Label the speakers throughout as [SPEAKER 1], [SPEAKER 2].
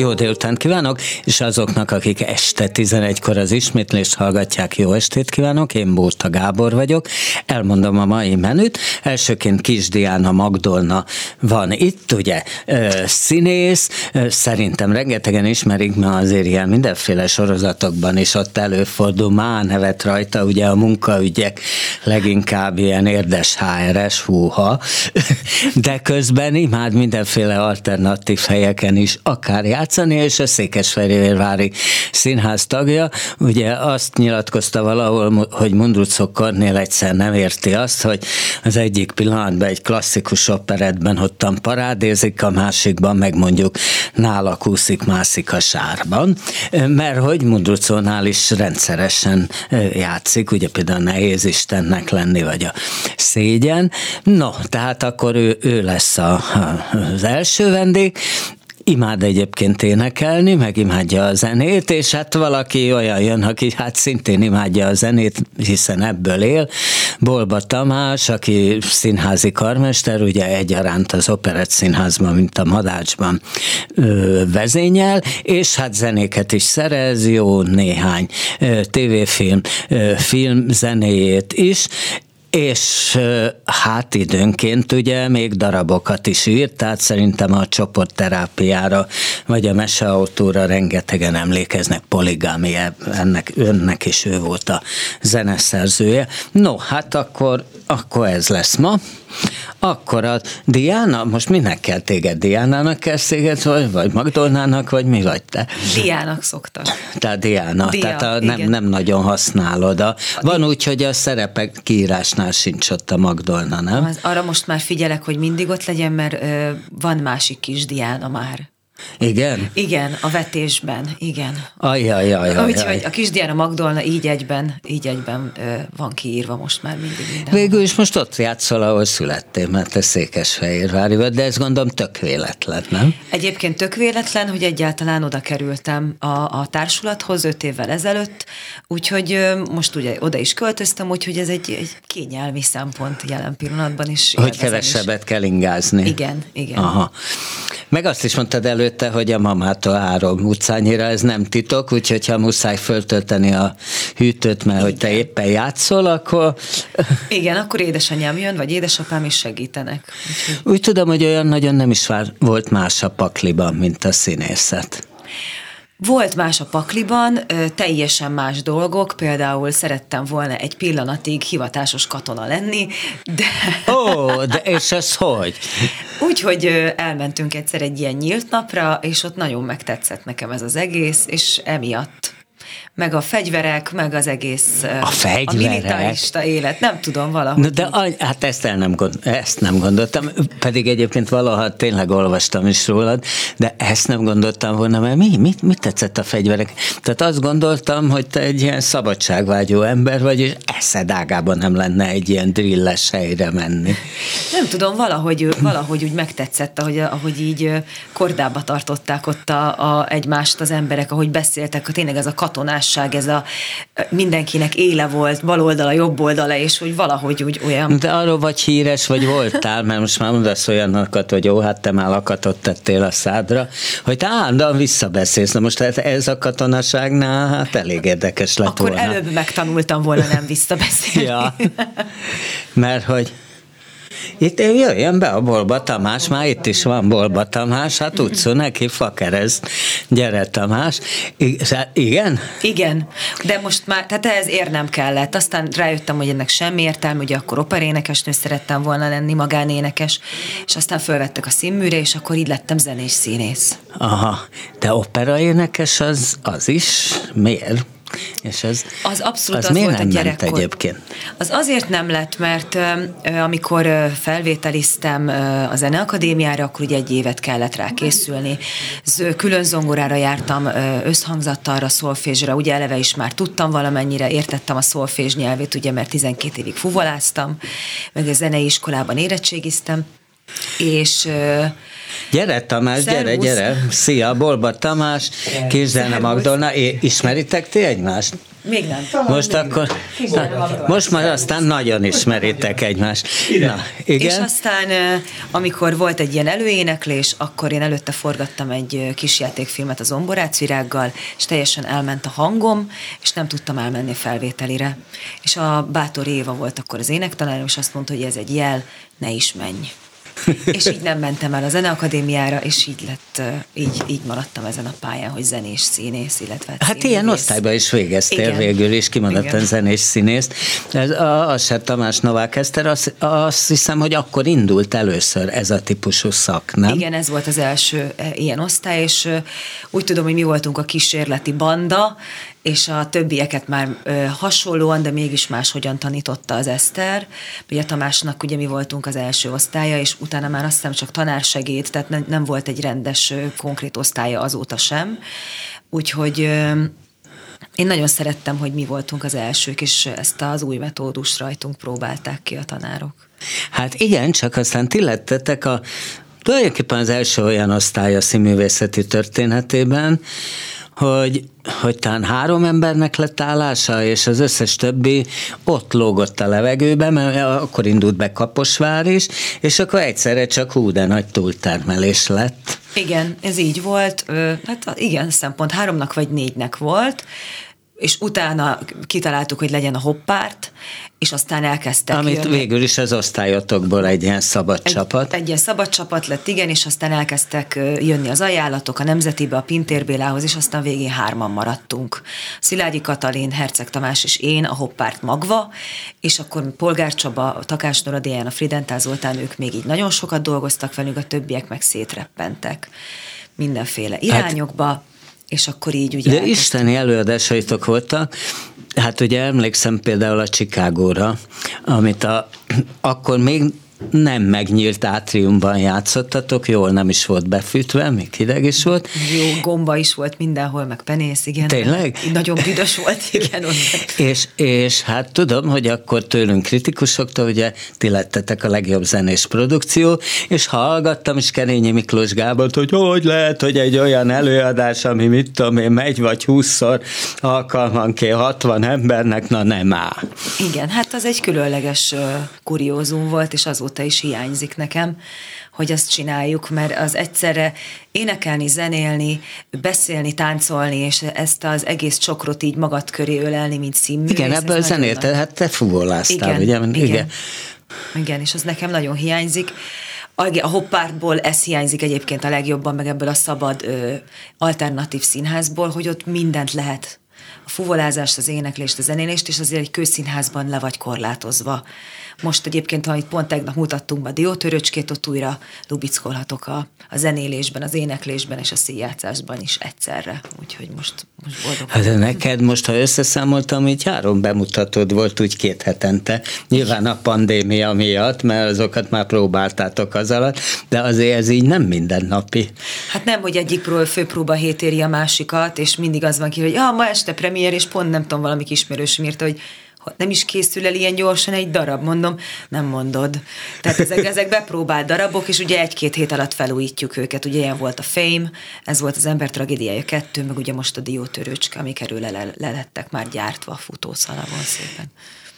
[SPEAKER 1] Jó délután kívánok, és azoknak, akik este 11-kor az ismétlést hallgatják, jó estét kívánok, én Bóta Gábor vagyok, elmondom a mai menüt. Elsőként Kis Diana Magdolna van itt, ugye, színész, szerintem rengetegen ismerik, mert azért ilyen mindenféle sorozatokban is ott előfordul. Má nevet rajta, ugye a munkaügyek leginkább ilyen érdes HRS, húha, de közben imád mindenféle alternatív helyeken is akár játszani, és a Székesfehérvári Színház tagja. Ugye azt nyilatkozta valahol, hogy Mundrucok Kornél egyszer nem érti azt, hogy az egyik pillanatban egy klasszikus operetben ottan parádézik, a másikban meg mondjuk nála kúszik, mászik a sárban, mert hogy Mundrucónál is rendszeresen játszik, ugye például nehéz Istennek lenni, vagy a szégyen. No, tehát akkor ő, ő lesz a, az első vendég, imád egyébként énekelni, meg imádja a zenét, és hát valaki olyan jön, aki hát szintén imádja a zenét, hiszen ebből él. Bolba Tamás, aki színházi karmester, ugye egyaránt az Operett Színházban, mint a Madácsban ö, vezényel, és hát zenéket is szerez, jó néhány ö, tévéfilm, ö, film zenéjét is, és hát időnként ugye még darabokat is írt, tehát szerintem a csoportterápiára vagy a meseautóra rengetegen emlékeznek, poligámi, ennek önnek is ő volt a zeneszerzője. No, hát akkor, akkor ez lesz ma. Akkor a Diana, most minek kell téged? Diánának kell széget, vagy, vagy Magdolnának, vagy mi vagy te?
[SPEAKER 2] Diának szoktak.
[SPEAKER 1] Tehát Diana, Dia, tehát a, nem, nem nagyon használod. A, van úgy, hogy a szerepek kiírásnál sincs ott a Magdolna, nem? Az,
[SPEAKER 2] arra most már figyelek, hogy mindig ott legyen, mert ö, van másik kis Diana már.
[SPEAKER 1] Igen?
[SPEAKER 2] Igen, a vetésben, igen.
[SPEAKER 1] Ajajajaj.
[SPEAKER 2] Úgyhogy a kisdiára Magdolna így egyben, így egyben van kiírva most már mindig minden.
[SPEAKER 1] Végül is most ott játszol, ahol születtél, mert te Székesfehérvári vagy, de ezt gondolom tök véletlen, nem?
[SPEAKER 2] Egyébként tök véletlen, hogy egyáltalán oda kerültem a, a társulathoz öt évvel ezelőtt, úgyhogy most ugye oda is költöztem, úgyhogy ez egy, egy kényelmi szempont jelen pillanatban is.
[SPEAKER 1] Hogy kevesebbet is. kell ingázni.
[SPEAKER 2] Igen, igen.
[SPEAKER 1] Aha. Meg azt is mondtad előtte, hogy a mamától három utcányira, ez nem titok, úgyhogy ha muszáj föltölteni a hűtőt, mert Igen. hogy te éppen játszol, akkor...
[SPEAKER 2] Igen, akkor édesanyám jön, vagy édesapám is segítenek.
[SPEAKER 1] Úgyhogy... Úgy tudom, hogy olyan nagyon nem is volt más a pakliban, mint a színészet.
[SPEAKER 2] Volt más a pakliban, teljesen más dolgok, például szerettem volna egy pillanatig hivatásos katona lenni, de...
[SPEAKER 1] Ó, de és ez hogy?
[SPEAKER 2] Úgy, hogy elmentünk egyszer egy ilyen nyílt napra, és ott nagyon megtetszett nekem ez az egész, és emiatt meg a fegyverek, meg az egész
[SPEAKER 1] a, fegyverek. a
[SPEAKER 2] militarista élet, nem tudom valahogy.
[SPEAKER 1] Na de hát ezt, el nem, gond, ezt nem gondoltam, pedig egyébként valaha tényleg olvastam is rólad, de ezt nem gondoltam volna, mert mi, mit, mit tetszett a fegyverek? Tehát azt gondoltam, hogy te egy ilyen szabadságvágyó ember vagy, és eszed ágában nem lenne egy ilyen drilles helyre menni.
[SPEAKER 2] Nem tudom, valahogy, valahogy úgy megtetszett, ahogy, ahogy így kordába tartották ott a, a egymást az emberek, ahogy beszéltek, tényleg ez a katonás igazság, ez a mindenkinek éle volt, bal oldala, jobb oldala, és hogy valahogy úgy olyan.
[SPEAKER 1] De arról vagy híres, vagy voltál, mert most már mondasz olyanokat, hogy jó, hát te már lakatot tettél a szádra, hogy te állandóan visszabeszélsz. Na most ez a katonaságnál hát elég érdekes lett
[SPEAKER 2] Akkor
[SPEAKER 1] volna.
[SPEAKER 2] előbb megtanultam volna nem visszabeszélni.
[SPEAKER 1] ja, mert hogy itt jöjjön be a Bolba Tamás, már itt is van Bolba Tamás, hát utcú neki fakerez. Gyere Tamás. Igen?
[SPEAKER 2] Igen, de most már, tehát ehhez érnem kellett. Aztán rájöttem, hogy ennek semmi értelme, hogy akkor operénekesnő szerettem volna lenni, magánénekes, és aztán fölvettek a színműre, és akkor így lettem zenés színész.
[SPEAKER 1] Aha, de operaénekes az, az is? Miért? És ez,
[SPEAKER 2] az abszolút
[SPEAKER 1] az,
[SPEAKER 2] az
[SPEAKER 1] volt
[SPEAKER 2] a gyerekkor.
[SPEAKER 1] egyébként?
[SPEAKER 2] Az azért nem lett, mert amikor felvételiztem a Zeneakadémiára, akkor ugye egy évet kellett rá készülni. Külön zongorára jártam, összhangzattalra, szolfézsra, ugye eleve is már tudtam valamennyire, értettem a szolfézs nyelvét, ugye mert 12 évig fuvoláztam, meg a zenei iskolában érettségiztem, és
[SPEAKER 1] Gyere Tamás, Szervusz. gyere, gyere. Szia, Bolba Tamás, Kézzelne Magdolna. É, ismeritek ti egymást?
[SPEAKER 2] Még nem.
[SPEAKER 1] Most akkor, na, most már aztán nagyon ismeritek egymást. Na, igen.
[SPEAKER 2] És aztán, amikor volt egy ilyen előéneklés, akkor én előtte forgattam egy kis játékfilmet az Omborácvirággal, és teljesen elment a hangom, és nem tudtam elmenni felvételire. És a Bátor Éva volt akkor az énektanárom, és azt mondta, hogy ez egy jel, ne is menj és így nem mentem el a Zeneakadémiára, és így lett, így, így maradtam ezen a pályán, hogy zenés színész, illetve
[SPEAKER 1] Hát színész. ilyen osztályban is végeztél Igen. végül, és kimondottan zenés színész. Ez a, a se Tamás Novák Eszter, azt, azt hiszem, hogy akkor indult először ez a típusú szak, nem?
[SPEAKER 2] Igen, ez volt az első e, ilyen osztály, és úgy tudom, hogy mi voltunk a kísérleti banda, és a többieket már ö, hasonlóan, de mégis máshogyan tanította az Eszter. Ugye Tamásnak ugye mi voltunk az első osztálya, és utána már azt hiszem csak tanársegéd, tehát ne, nem volt egy rendes, ö, konkrét osztálya azóta sem. Úgyhogy ö, én nagyon szerettem, hogy mi voltunk az elsők, és ezt az új metódus rajtunk próbálták ki a tanárok.
[SPEAKER 1] Hát igen, csak aztán ti lettetek a tulajdonképpen az első olyan osztály a színművészeti történetében, hogy, hogy talán három embernek lett állása, és az összes többi ott lógott a levegőbe, mert akkor indult be Kaposvár is, és akkor egyszerre csak hú, de nagy túltermelés lett.
[SPEAKER 2] Igen, ez így volt. Hát igen, szempont háromnak vagy négynek volt, és utána kitaláltuk, hogy legyen a hoppárt, és aztán elkezdtek
[SPEAKER 1] Amit jönni. végül is az osztályotokból egy ilyen szabad
[SPEAKER 2] egy,
[SPEAKER 1] csapat.
[SPEAKER 2] Egy ilyen szabad csapat lett, igen, és aztán elkezdtek jönni az ajánlatok a Nemzetibe, a Pintér Bélához, és aztán végén hárman maradtunk. Szilágyi Katalin, Herceg Tamás és én, a hoppárt magva, és akkor Polgár Csaba, Takás Nora a Fridentál Zoltán, ők még így nagyon sokat dolgoztak velünk, a többiek meg szétreppentek mindenféle hát- irányokba. Hát, és akkor így ugye...
[SPEAKER 1] De isteni előadásaitok voltak, hát ugye emlékszem például a Chicagóra, amit a, akkor még nem megnyílt átriumban játszottatok, jól nem is volt befűtve, még hideg is volt.
[SPEAKER 2] Jó, gomba is volt mindenhol, meg penész, igen.
[SPEAKER 1] Tényleg?
[SPEAKER 2] Nagyon büdös volt, igen.
[SPEAKER 1] és, és hát tudom, hogy akkor tőlünk kritikusoktól, ugye ti lettetek a legjobb zenés produkció, és hallgattam is Kerényi Miklós Gábort, hogy hogy lehet, hogy egy olyan előadás, ami mit tudom én, megy vagy húszszor alkalmanként 60 embernek, na nem áll.
[SPEAKER 2] Igen, hát az egy különleges kuriózum volt, és az azóta is hiányzik nekem, hogy azt csináljuk, mert az egyszerre énekelni, zenélni, beszélni, táncolni, és ezt az egész csokrot így magad köré ölelni, mint színművész.
[SPEAKER 1] Igen, ebből a zenét, hát te fugoláztál,
[SPEAKER 2] igen, ugye? Igen. igen. Igen, és az nekem nagyon hiányzik. A hoppártból ez hiányzik egyébként a legjobban, meg ebből a szabad ö, alternatív színházból, hogy ott mindent lehet a fuvolázást, az éneklést, a zenélést, és azért egy közszínházban le vagy korlátozva. Most egyébként, amit pont tegnap mutattunk be diótöröcskét, ott újra lubickolhatok a, a zenélésben, az éneklésben és a színjátszásban is egyszerre. Úgyhogy most, most boldog.
[SPEAKER 1] Hát neked most, ha összeszámoltam, így három bemutatod volt úgy két hetente. Nyilván a pandémia miatt, mert azokat már próbáltátok az alatt, de azért ez így nem mindennapi.
[SPEAKER 2] Hát nem, hogy egyik főpróba hét éri a másikat, és mindig az van ki, hogy ja, ma este premier, és pont nem tudom, valami ismerős írta, hogy nem is készül el ilyen gyorsan egy darab, mondom, nem mondod. Tehát ezek, ezek bepróbált darabok, és ugye egy-két hét alatt felújítjuk őket. Ugye ilyen volt a Fame, ez volt az ember tragédiája kettő, meg ugye most a Diótörőcske, amik erről le, le már gyártva a futószalavon szépen.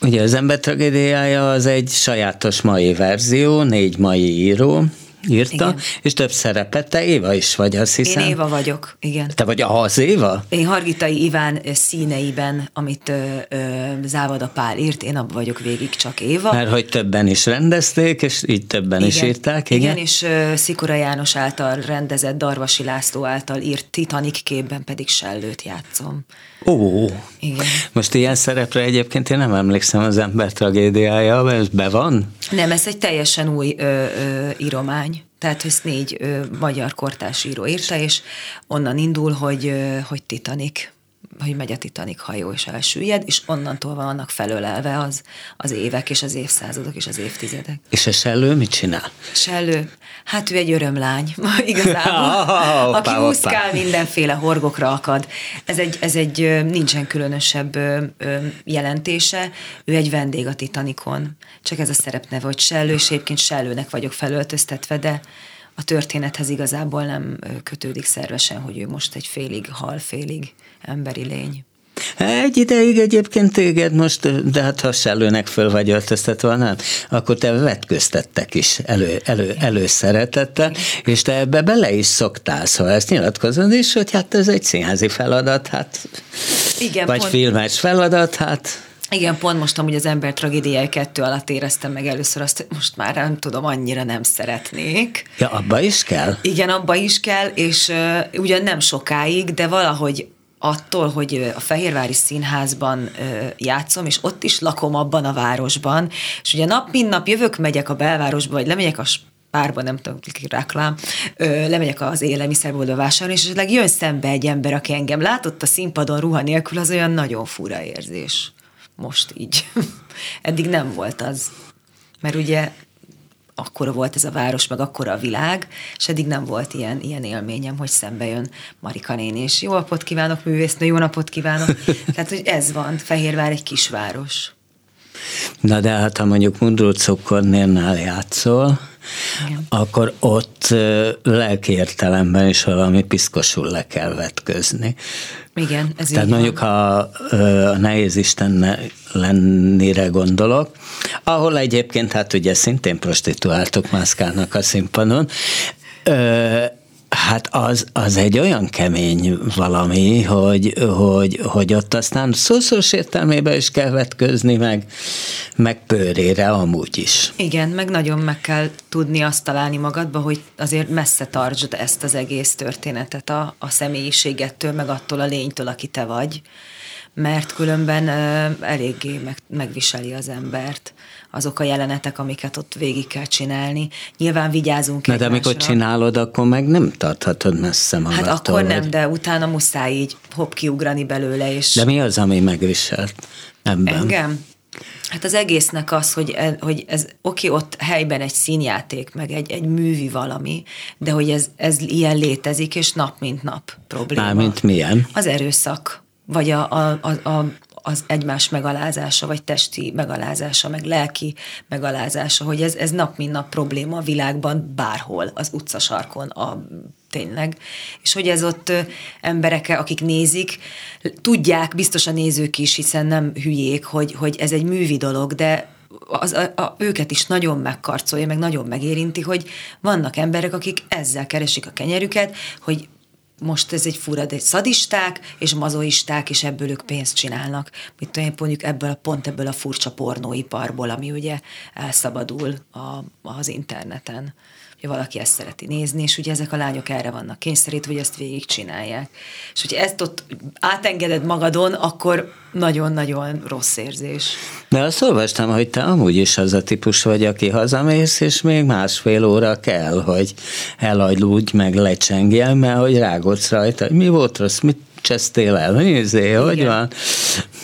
[SPEAKER 1] Ugye az ember tragédiája az egy sajátos mai verzió, négy mai író, írta, igen. és több szerepet. Te Éva is vagy, azt hiszem.
[SPEAKER 2] Én Éva vagyok, igen.
[SPEAKER 1] Te vagy az Éva?
[SPEAKER 2] Én Hargitai Iván színeiben, amit ö, ö, Závada Pál írt, én abban vagyok végig csak Éva.
[SPEAKER 1] Mert hogy többen is rendezték, és így többen igen. is írták.
[SPEAKER 2] Igen, igen és ö, Szikora János által rendezett, Darvasi László által írt Titanic képben pedig Sellőt játszom.
[SPEAKER 1] Ó, Igen. most ilyen szerepre egyébként én nem emlékszem az ember tragédiája, ez be van?
[SPEAKER 2] Nem, ez egy teljesen új ö, ö, íromány. Tehát ezt négy ö, magyar kortás író írta, és onnan indul, hogy, ö, hogy Titanic hogy megy a Titanic hajó és elsüllyed, és onnantól van annak felölelve az, az évek és az évszázadok és az évtizedek.
[SPEAKER 1] És a Sellő mit csinál?
[SPEAKER 2] Sellő, hát ő egy örömlány, igazából, aki úszkál, mindenféle horgokra akad. Ez egy, ez egy nincsen különösebb jelentése, ő egy vendég a Titanicon. Csak ez a szerepneve, hogy Sellő, és egyébként Sellőnek vagyok felöltöztetve, de a történethez igazából nem kötődik szervesen, hogy ő most egy félig hal, félig emberi lény.
[SPEAKER 1] Egy ideig egyébként téged most, de hát ha sellőnek föl vagy öltöztetve, nem, akkor te vetköztettek is elő, elő, előszeretettel, és te ebbe bele is szoktál, szóval ezt nyilatkozod is, hogy hát ez egy színházi feladat, hát Igen, vagy pont... filmes feladat, hát
[SPEAKER 2] igen, pont most amúgy az ember tragédiája kettő alatt éreztem meg először azt, hogy most már nem tudom, annyira nem szeretnék.
[SPEAKER 1] Ja, abba is kell?
[SPEAKER 2] Igen, abba is kell, és uh, ugyan nem sokáig, de valahogy attól, hogy a Fehérvári Színházban játszom, és ott is lakom abban a városban, és ugye nap mint nap jövök, megyek a belvárosba, vagy lemegyek a párba, nem tudom, reklám, ö, lemegyek az élelmiszerboltba vásárolni, és esetleg jön szembe egy ember, aki engem látott a színpadon ruha nélkül, az olyan nagyon fura érzés. Most így. Eddig nem volt az. Mert ugye akkora volt ez a város, meg akkora a világ, és eddig nem volt ilyen, ilyen élményem, hogy szembe jön Marika néni, és jó napot kívánok, művésznő, jó napot kívánok. Tehát, hogy ez van, Fehérvár egy kisváros.
[SPEAKER 1] Na de hát, ha mondjuk Mundrult Szokornérnál játszol, igen. akkor ott lelki értelemben is valami piszkosul le kell vetközni.
[SPEAKER 2] Igen, ez
[SPEAKER 1] Tehát mondjuk, van. ha a nehéz Isten lennire gondolok, ahol egyébként hát ugye szintén prostituáltok mászkálnak a színpadon, Hát az, az egy olyan kemény valami, hogy, hogy, hogy ott aztán szószós értelmében is kell vetközni, meg, meg pőrére amúgy is.
[SPEAKER 2] Igen, meg nagyon meg kell tudni azt találni magadba, hogy azért messze tartsd ezt az egész történetet a, a személyiségettől, meg attól a lénytől, aki te vagy mert különben eléggé meg, megviseli az embert azok a jelenetek, amiket ott végig kell csinálni. Nyilván vigyázunk
[SPEAKER 1] Na, de amikor csinálod, akkor meg nem tarthatod messze magadtól.
[SPEAKER 2] Hát akkor vagy... nem, de utána muszáj így hopp kiugrani belőle. És...
[SPEAKER 1] De mi az, ami megviselt ebben?
[SPEAKER 2] Engem? Hát az egésznek az, hogy, e, hogy ez oké, ott helyben egy színjáték, meg egy, egy művi valami, de hogy ez, ez ilyen létezik, és nap mint nap probléma.
[SPEAKER 1] Mármint milyen?
[SPEAKER 2] Az erőszak, vagy a, a, a, a az egymás megalázása, vagy testi megalázása, meg lelki megalázása, hogy ez, ez nap mint nap probléma a világban, bárhol, az utcasarkon, a tényleg, és hogy ez ott emberek, akik nézik, tudják, biztos a nézők is, hiszen nem hülyék, hogy, hogy ez egy művi dolog, de az, a, a, őket is nagyon megkarcolja, meg nagyon megérinti, hogy vannak emberek, akik ezzel keresik a kenyerüket, hogy most ez egy fura, de szadisták és mazoisták, és ebből ők pénzt csinálnak. Mit tudom mondjuk ebből a, pont ebből a furcsa pornóiparból, ami ugye elszabadul a, az interneten hogy valaki ezt szereti nézni, és ugye ezek a lányok erre vannak kényszerítve, hogy ezt végigcsinálják. És hogyha ezt ott átengeded magadon, akkor nagyon-nagyon rossz érzés.
[SPEAKER 1] De azt olvastam, hogy te amúgy is az a típus vagy, aki hazamész, és még másfél óra kell, hogy elagylódj, meg lecsengjel, mert hogy rágodsz rajta, mi volt rossz, mit csesztél el, nézzé, hogy van?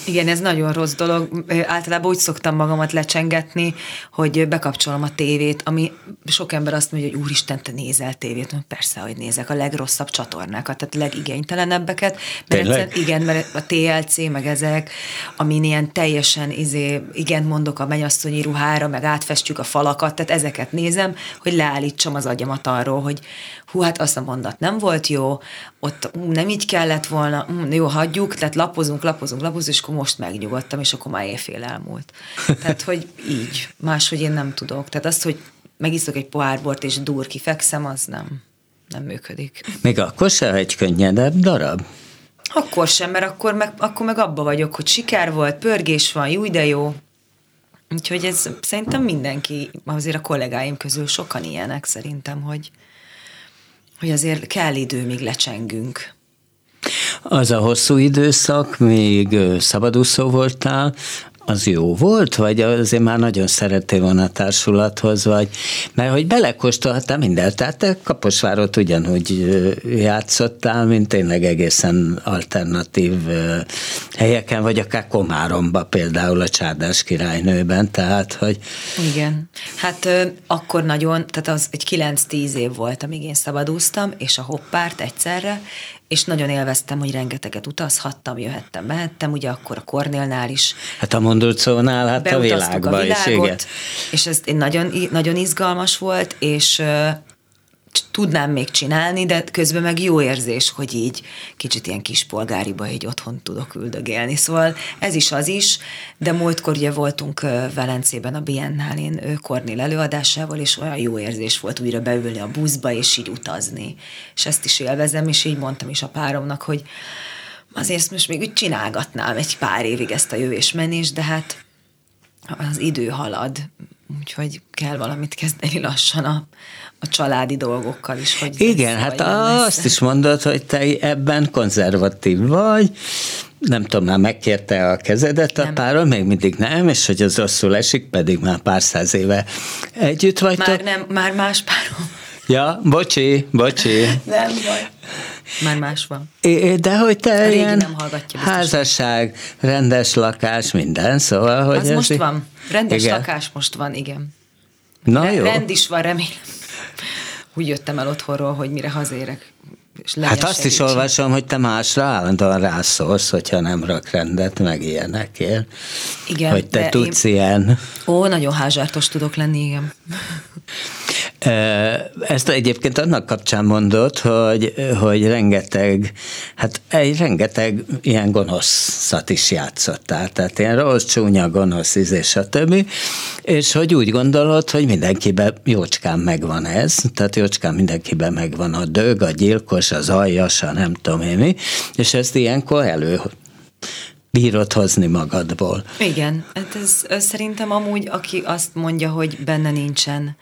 [SPEAKER 2] Igen, ez nagyon rossz dolog. Általában úgy szoktam magamat lecsengetni, hogy bekapcsolom a tévét, ami sok ember azt mondja, hogy úristen, te nézel tévét. Persze, hogy nézek a legrosszabb csatornákat, tehát a legigénytelenebbeket. Mert egyszer, igen, mert a TLC, meg ezek, amin ilyen teljesen izé, igen mondok a mennyasszonyi ruhára, meg átfestjük a falakat, tehát ezeket nézem, hogy leállítsam az agyamat arról, hogy hú, hát azt a mondat nem volt jó, ott nem így kellett volna, jó, hagyjuk, tehát lapozunk, lapozunk, lapozunk, és akkor most megnyugodtam, és akkor már éjfél elmúlt. Tehát, hogy így, máshogy én nem tudok. Tehát azt, hogy megiszok egy pohárbort, és dur kifekszem, az nem, nem működik.
[SPEAKER 1] Még akkor se egy könnyedebb darab?
[SPEAKER 2] Akkor sem, mert akkor meg, akkor meg abba vagyok, hogy siker volt, pörgés van, jó, de jó. Úgyhogy ez szerintem mindenki, azért a kollégáim közül sokan ilyenek szerintem, hogy, hogy azért kell idő, míg lecsengünk.
[SPEAKER 1] Az a hosszú időszak, még szabadúszó voltál, az jó volt, vagy azért már nagyon szerettél volna a társulathoz, vagy? Mert hogy belekóstolhattál mindent, tehát te Kaposvárot ugyanúgy játszottál, mint tényleg egészen alternatív helyeken, vagy akár Komáromba például a Csárdás királynőben, tehát hogy...
[SPEAKER 2] Igen, hát akkor nagyon, tehát az egy 9-10 év volt, amíg én szabadúztam, és a hoppárt egyszerre, és nagyon élveztem, hogy rengeteget utazhattam, jöhettem, mehettem, ugye akkor a Kornélnál is.
[SPEAKER 1] Hát a Mondulcónál, hát a világban
[SPEAKER 2] a világot, is, igen. És ez nagyon, nagyon izgalmas volt, és tudnám még csinálni, de közben meg jó érzés, hogy így kicsit ilyen kispolgáriba így otthon tudok üldögélni. Szóval ez is az is, de múltkor ugye voltunk Velencében a Biennálén Kornél előadásával, és olyan jó érzés volt újra beülni a buszba, és így utazni. És ezt is élvezem, és így mondtam is a páromnak, hogy azért most még úgy csinálgatnám egy pár évig ezt a jövésmenést, de hát az idő halad, úgyhogy kell valamit kezdeni lassan a, a családi dolgokkal is. Hogy
[SPEAKER 1] Igen, hát azt is mondod, hogy te ebben konzervatív vagy, nem tudom, már megkérte a kezedet a nem. páron, még mindig nem, és hogy az rosszul esik, pedig már pár száz éve együtt vagytok.
[SPEAKER 2] Már nem, már más párom.
[SPEAKER 1] Ja, bocsi, bocsi.
[SPEAKER 2] nem baj. Már más van.
[SPEAKER 1] É, de hogy te ilyen nem hallgatja, házasság, rendes lakás, minden, szóval, hogy
[SPEAKER 2] Az most van. Rendes igen. lakás most van, igen.
[SPEAKER 1] Na Re- jó.
[SPEAKER 2] Rend is van, remélem. Úgy jöttem el otthonról, hogy mire hazérek.
[SPEAKER 1] És hát azt segítség. is olvasom, hogy te másra állandóan rászólsz, hogyha nem rak rendet, meg ilyenekért. Igen. Hogy te tudsz én... ilyen.
[SPEAKER 2] Ó, nagyon házsártos tudok lenni, igen.
[SPEAKER 1] Ezt egyébként annak kapcsán mondott, hogy, hogy rengeteg, hát egy rengeteg ilyen gonoszat is játszottál, tehát ilyen rossz, csúnya, gonosz íz és a többi, és hogy úgy gondolod, hogy mindenkiben jócskán megvan ez, tehát jócskán mindenkiben megvan a dög, a gyilkos, az aljas, a nem tudom én mi, és ezt ilyenkor elő bírod hozni magadból.
[SPEAKER 2] Igen, hát ez szerintem amúgy, aki azt mondja, hogy benne nincsen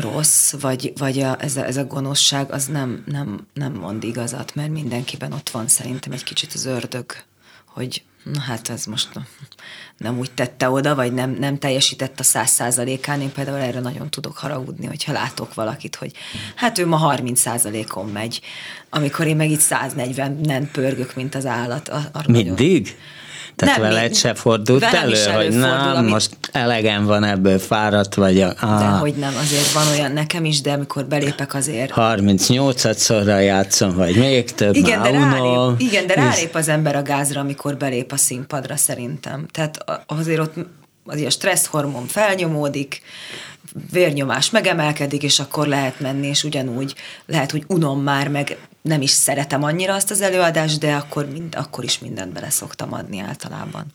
[SPEAKER 2] rossz, vagy, vagy a, ez, a, ez a gonoszság, az nem, nem, nem mond igazat, mert mindenkiben ott van szerintem egy kicsit az ördög, hogy na hát ez most nem úgy tette oda, vagy nem, nem teljesített a száz százalékán. Én például erre nagyon tudok haragudni, hogyha látok valakit, hogy hát ő ma 30 százalékon megy, amikor én meg itt 140-nen pörgök, mint az állat.
[SPEAKER 1] Mindig? Nagyon... Tehát nem, veled se fordult elő, hogy nem, amit... most elegem van ebből, fáradt vagy. A,
[SPEAKER 2] ah. De hogy nem, azért van olyan nekem is, de amikor belépek azért.
[SPEAKER 1] 38-szorra játszom, vagy még több,
[SPEAKER 2] igen, de rálép, igen, de rálép az ember a gázra, amikor belép a színpadra szerintem. Tehát azért ott azért a stresszhormon felnyomódik, vérnyomás megemelkedik, és akkor lehet menni, és ugyanúgy lehet, hogy unom már, meg nem is szeretem annyira azt az előadást, de akkor, mind, akkor is mindent bele szoktam adni általában.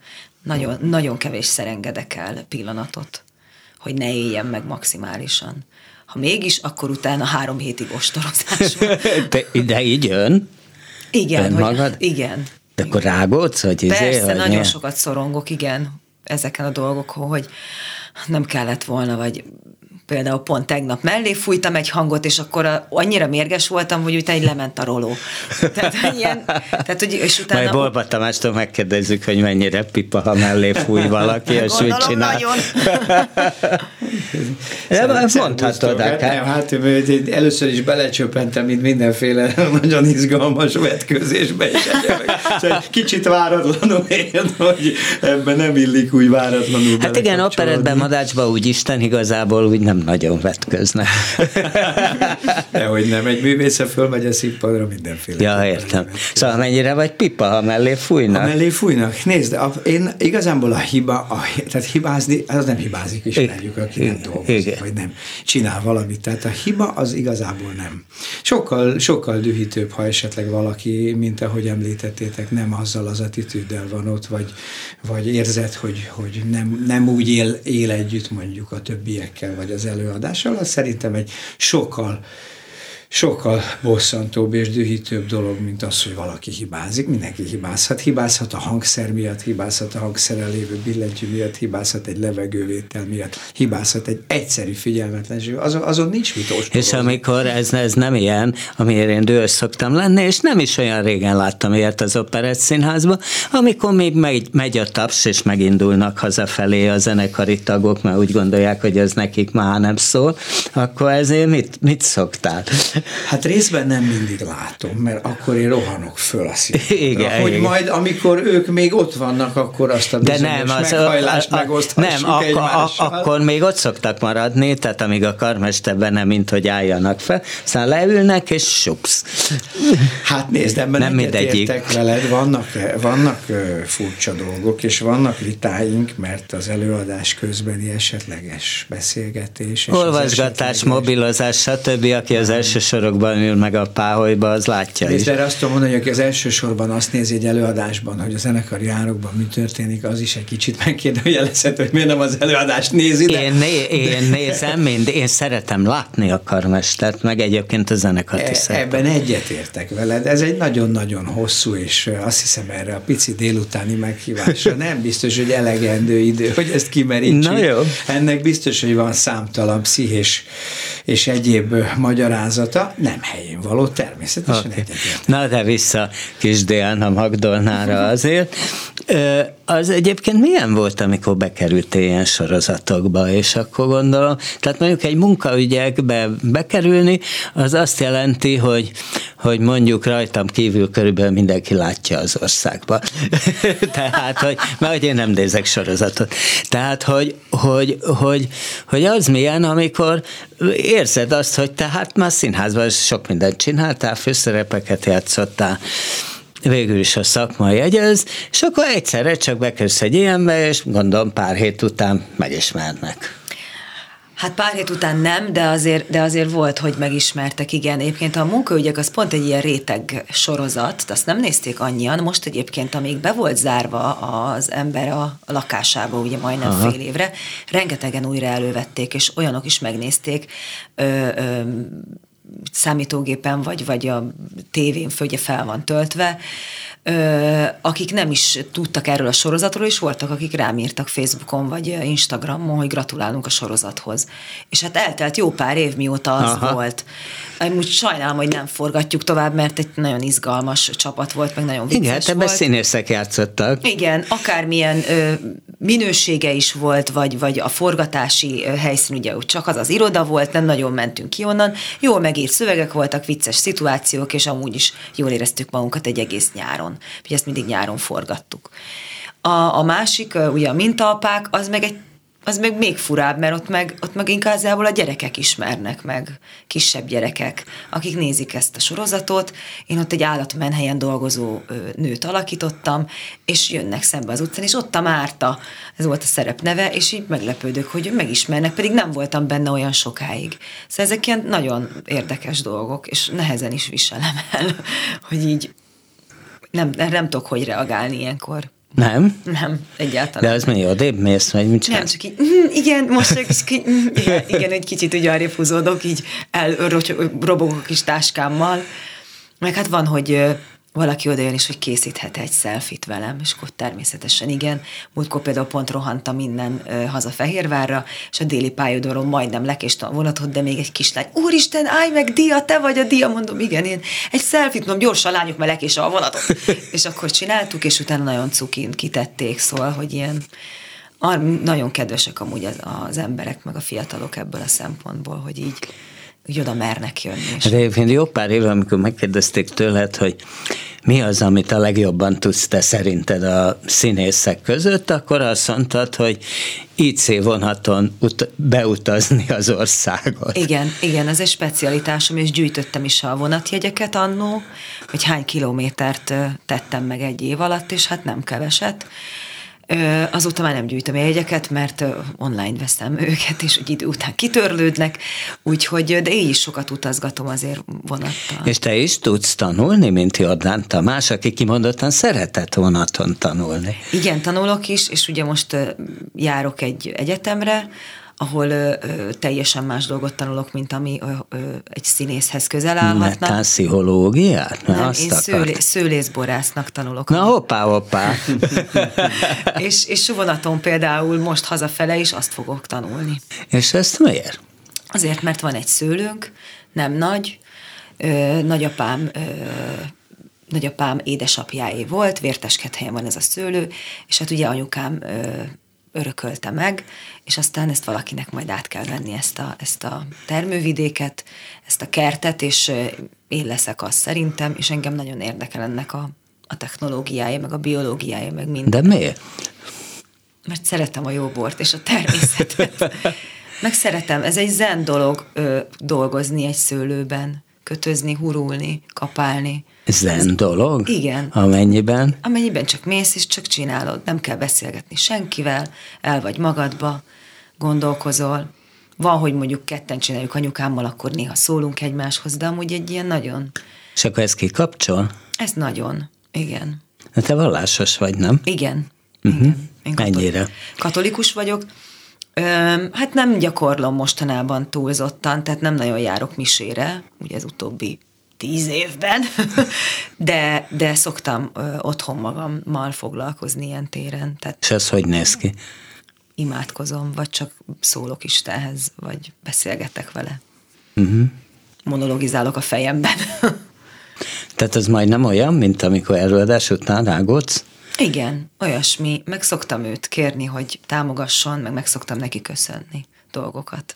[SPEAKER 2] Nagyon, nagyon kevés engedek el pillanatot, hogy ne éljen meg maximálisan. Ha mégis, akkor utána három hétig ostorozás
[SPEAKER 1] De, de így jön?
[SPEAKER 2] Igen, hogy, magad? igen.
[SPEAKER 1] De akkor rágódsz? Hogy izé,
[SPEAKER 2] Persze, vagy nagyon sokat szorongok, igen, ezeken a dolgokon, hogy nem kellett volna, vagy például pont tegnap mellé fújtam egy hangot, és akkor a, annyira mérges voltam, hogy utána egy lement a roló. Tehát, ilyen, tehát, hogy, és utána...
[SPEAKER 1] Majd Bolba Tamástól megkérdezzük, hogy mennyire pipa, ha mellé fúj valaki, és úgy csinál. nagyon. De mondhatod akár.
[SPEAKER 3] Nem, hát először is belecsöppentem, mint mindenféle nagyon izgalmas vetkőzésbe, és szóval kicsit váratlanul én, hogy ebben nem illik úgy váratlanul
[SPEAKER 1] Hát igen, operetben, madácsban úgy Isten igazából úgy nem nem nagyon vetköznek.
[SPEAKER 3] Dehogy nem, egy művésze fölmegy a színpadra mindenféle.
[SPEAKER 1] Ja, értem. Szóval mennyire vagy pipa, ha mellé fújnak?
[SPEAKER 3] Ha mellé fújnak. Nézd, a, én igazából a hiba, a, tehát hibázni, az nem hibázik, ismerjük, aki nem dolgozik, Igen. vagy nem csinál valamit. Tehát a hiba az igazából nem. Sokkal, sokkal dühítőbb, ha esetleg valaki, mint ahogy említettétek, nem azzal az attitűddel van ott, vagy, vagy érzed, hogy, hogy nem, nem úgy él, él együtt mondjuk a többiekkel, vagy az előadással, az szerintem egy sokkal sokkal bosszantóbb és dühítőbb dolog, mint az, hogy valaki hibázik. Mindenki hibázhat. Hibázhat a hangszer miatt, hibázhat a hangszerrel lévő billentyű miatt, hibázhat egy levegővétel miatt, hibázhat egy egyszerű figyelmetlenség. Azon, azon nincs mit ostorozni.
[SPEAKER 1] És amikor ez, ez nem ilyen, amiért én dühös szoktam lenni, és nem is olyan régen láttam ilyet az operett színházba, amikor még megy, megy a taps, és megindulnak hazafelé a zenekari tagok, mert úgy gondolják, hogy ez nekik már nem szól, akkor ezért mit, mit szoktál?
[SPEAKER 3] Hát részben nem mindig látom, mert akkor én rohanok föl a. Igen, hogy igen. majd amikor ők még ott vannak, akkor azt a De nem, az, meghajlást a, a, megoszthassuk Nem, akkor, a,
[SPEAKER 1] akkor még ott szoktak maradni, tehát amíg a karmesterben nem, mint hogy álljanak fel, aztán leülnek, és supsz.
[SPEAKER 3] Hát nézd, ebben nem mindegyik. veled, vannak, vannak furcsa dolgok, és vannak vitáink, mert az előadás közbeni esetleges beszélgetés.
[SPEAKER 1] Olvasgatás, esetleges... mobilozás, stb. Aki az első sorokban ül meg a páholyba, az látja
[SPEAKER 3] nézd, is. De azt tudom mondani, hogy aki az első sorban azt nézi egy előadásban, hogy a zenekari árokban mi történik, az is egy kicsit megkérdőjelezhető, hogy miért nem az előadást nézi. De...
[SPEAKER 1] Én, né, én nézem, mind, én szeretem látni a karmestert, meg egyébként a zenekart is
[SPEAKER 3] e, Ebben egyetértek veled. Ez egy nagyon-nagyon hosszú, és azt hiszem erre a pici délutáni meghívásra nem biztos, hogy elegendő idő, hogy ezt kimerítsük. Na jó. Ennek biztos, hogy van számtalan pszichés és egyéb magyarázata. Nem helyén való, természetesen okay. egyetértek.
[SPEAKER 1] Na de vissza kis Diana Magdolnára azért. Az egyébként milyen volt, amikor bekerültél ilyen sorozatokba, és akkor gondolom, tehát mondjuk egy munkaügyekbe bekerülni, az azt jelenti, hogy, hogy mondjuk rajtam kívül körülbelül mindenki látja az országba. Tehát, hogy, mert hogy én nem nézek sorozatot. Tehát, hogy, hogy, hogy, hogy az milyen, amikor érzed azt, hogy te hát már színházban sok mindent csináltál, főszerepeket játszottál, végül is a szakma jegyez, és akkor egyszerre csak bekerülsz egy ilyenbe, és gondolom pár hét után megismernek.
[SPEAKER 2] Hát pár hét után nem, de azért, de azért volt, hogy megismertek, igen. Egyébként a munkaügyek az pont egy ilyen réteg sorozat, azt nem nézték annyian. Most egyébként, amíg be volt zárva az ember a lakásába, ugye majdnem Aha. fél évre, rengetegen újra elővették, és olyanok is megnézték, ö, ö, számítógépen, vagy, vagy a tévén földje fel van töltve, akik nem is tudtak erről a sorozatról, és voltak, akik rám írtak Facebookon vagy Instagramon, hogy gratulálunk a sorozathoz. És hát eltelt jó pár év, mióta az Aha. volt. Úgy sajnálom, hogy nem forgatjuk tovább, mert egy nagyon izgalmas csapat volt, meg nagyon vicces
[SPEAKER 1] Igen, hát ebben színészek játszottak.
[SPEAKER 2] Igen, akármilyen ö, minősége is volt, vagy, vagy a forgatási helyszín, ugye csak az az iroda volt, nem nagyon mentünk ki onnan. Jól megírt szövegek voltak, vicces szituációk, és amúgy is jól éreztük magunkat egy egész nyáron. Ugye ezt mindig nyáron forgattuk. A, a másik, ugye a mintaapák, az meg egy az meg még furább, mert ott meg, ott meg inkább a gyerekek ismernek meg, kisebb gyerekek, akik nézik ezt a sorozatot. Én ott egy állatmenhelyen dolgozó nőt alakítottam, és jönnek szembe az utcán, és ott a Márta, ez volt a szerep neve, és így meglepődök, hogy megismernek, pedig nem voltam benne olyan sokáig. Szóval ezek ilyen nagyon érdekes dolgok, és nehezen is viselem el, hogy így nem, nem tudok, hogy reagálni ilyenkor.
[SPEAKER 1] Nem?
[SPEAKER 2] Nem, egyáltalán.
[SPEAKER 1] De az mi odébb mész, vagy mit
[SPEAKER 2] csinálsz? Nem, csak így, mm, igen, most csak, mm, igen, igen, egy kicsit ugye arrébb húzódok, így elrobogok a kis táskámmal. Meg hát van, hogy valaki odajön is, hogy készíthet egy szelfit velem, és akkor természetesen igen. Múltkor például pont rohantam innen ö, haza Fehérvárra, és a déli pályaudvaron majdnem lekéstem a vonatot, de még egy kislány, úristen, állj meg, Dia, te vagy a Dia, mondom, igen, én egy szelfit, mondom, gyorsan lányok, mert lekésem a vonatot. és akkor csináltuk, és utána nagyon cukin kitették, szóval, hogy ilyen nagyon kedvesek amúgy az, az emberek, meg a fiatalok ebből a szempontból, hogy így hogy oda mernek jönni.
[SPEAKER 1] Hát egyébként jó pár éve, amikor megkérdezték tőled, hogy mi az, amit a legjobban tudsz te szerinted a színészek között, akkor azt mondtad, hogy IC vonaton ut- beutazni az országot.
[SPEAKER 2] Igen, igen, ez egy specialitásom, és gyűjtöttem is a vonatjegyeket annó, hogy hány kilométert tettem meg egy év alatt, és hát nem keveset. Azóta már nem gyűjtöm jegyeket, mert online veszem őket, és úgy idő után kitörlődnek, úgyhogy, de én is sokat utazgatom azért vonattal.
[SPEAKER 1] És te is tudsz tanulni, mint Jordán Tamás, aki kimondottan szeretett vonaton tanulni.
[SPEAKER 2] Igen, tanulok is, és ugye most járok egy egyetemre, ahol ö, ö, teljesen más dolgot tanulok, mint ami ö, ö, egy színészhez közel állhatna.
[SPEAKER 1] Metán pszichológiát?
[SPEAKER 2] Nem, azt én szőlé, szőlészborásznak tanulok.
[SPEAKER 1] Na hoppá, hoppá.
[SPEAKER 2] és, és vonaton például most hazafele is azt fogok tanulni.
[SPEAKER 1] És ezt miért?
[SPEAKER 2] Azért, mert van egy szőlőnk, nem nagy, ö, nagyapám ö, nagyapám édesapjáé volt, vérteskedhelyen van ez a szőlő, és hát ugye anyukám ö, örökölte meg, és aztán ezt valakinek majd át kell venni ezt a, ezt a termővidéket, ezt a kertet, és én leszek az szerintem, és engem nagyon érdekel ennek a, a technológiája, meg a biológiája, meg minden.
[SPEAKER 1] De miért?
[SPEAKER 2] Mert szeretem a jó bort és a természetet. meg szeretem, ez egy zen dolog ö, dolgozni egy szőlőben, kötözni, hurulni, kapálni.
[SPEAKER 1] Zen dolog?
[SPEAKER 2] Igen.
[SPEAKER 1] Amennyiben?
[SPEAKER 2] Amennyiben csak mész és csak csinálod, nem kell beszélgetni senkivel, el vagy magadba, gondolkozol. Van, hogy mondjuk ketten csináljuk anyukámmal, akkor néha szólunk egymáshoz, de amúgy egy ilyen nagyon...
[SPEAKER 1] És akkor ez kikapcsol?
[SPEAKER 2] Ez nagyon, igen.
[SPEAKER 1] De te vallásos vagy, nem?
[SPEAKER 2] Igen. Uh-huh. igen.
[SPEAKER 1] Én katol- Mennyire?
[SPEAKER 2] Katolikus vagyok. Ö, hát nem gyakorlom mostanában túlzottan, tehát nem nagyon járok misére, ugye ez utóbbi tíz évben, de, de szoktam otthon magammal foglalkozni ilyen téren. Tehát
[SPEAKER 1] És ez hogy néz ki?
[SPEAKER 2] Imádkozom, vagy csak szólok Istenhez, vagy beszélgetek vele. Uh-huh. Monologizálok a fejemben.
[SPEAKER 1] Tehát ez majd nem olyan, mint amikor előadás után rágódsz?
[SPEAKER 2] Igen, olyasmi. Meg szoktam őt kérni, hogy támogasson, meg meg szoktam neki köszönni dolgokat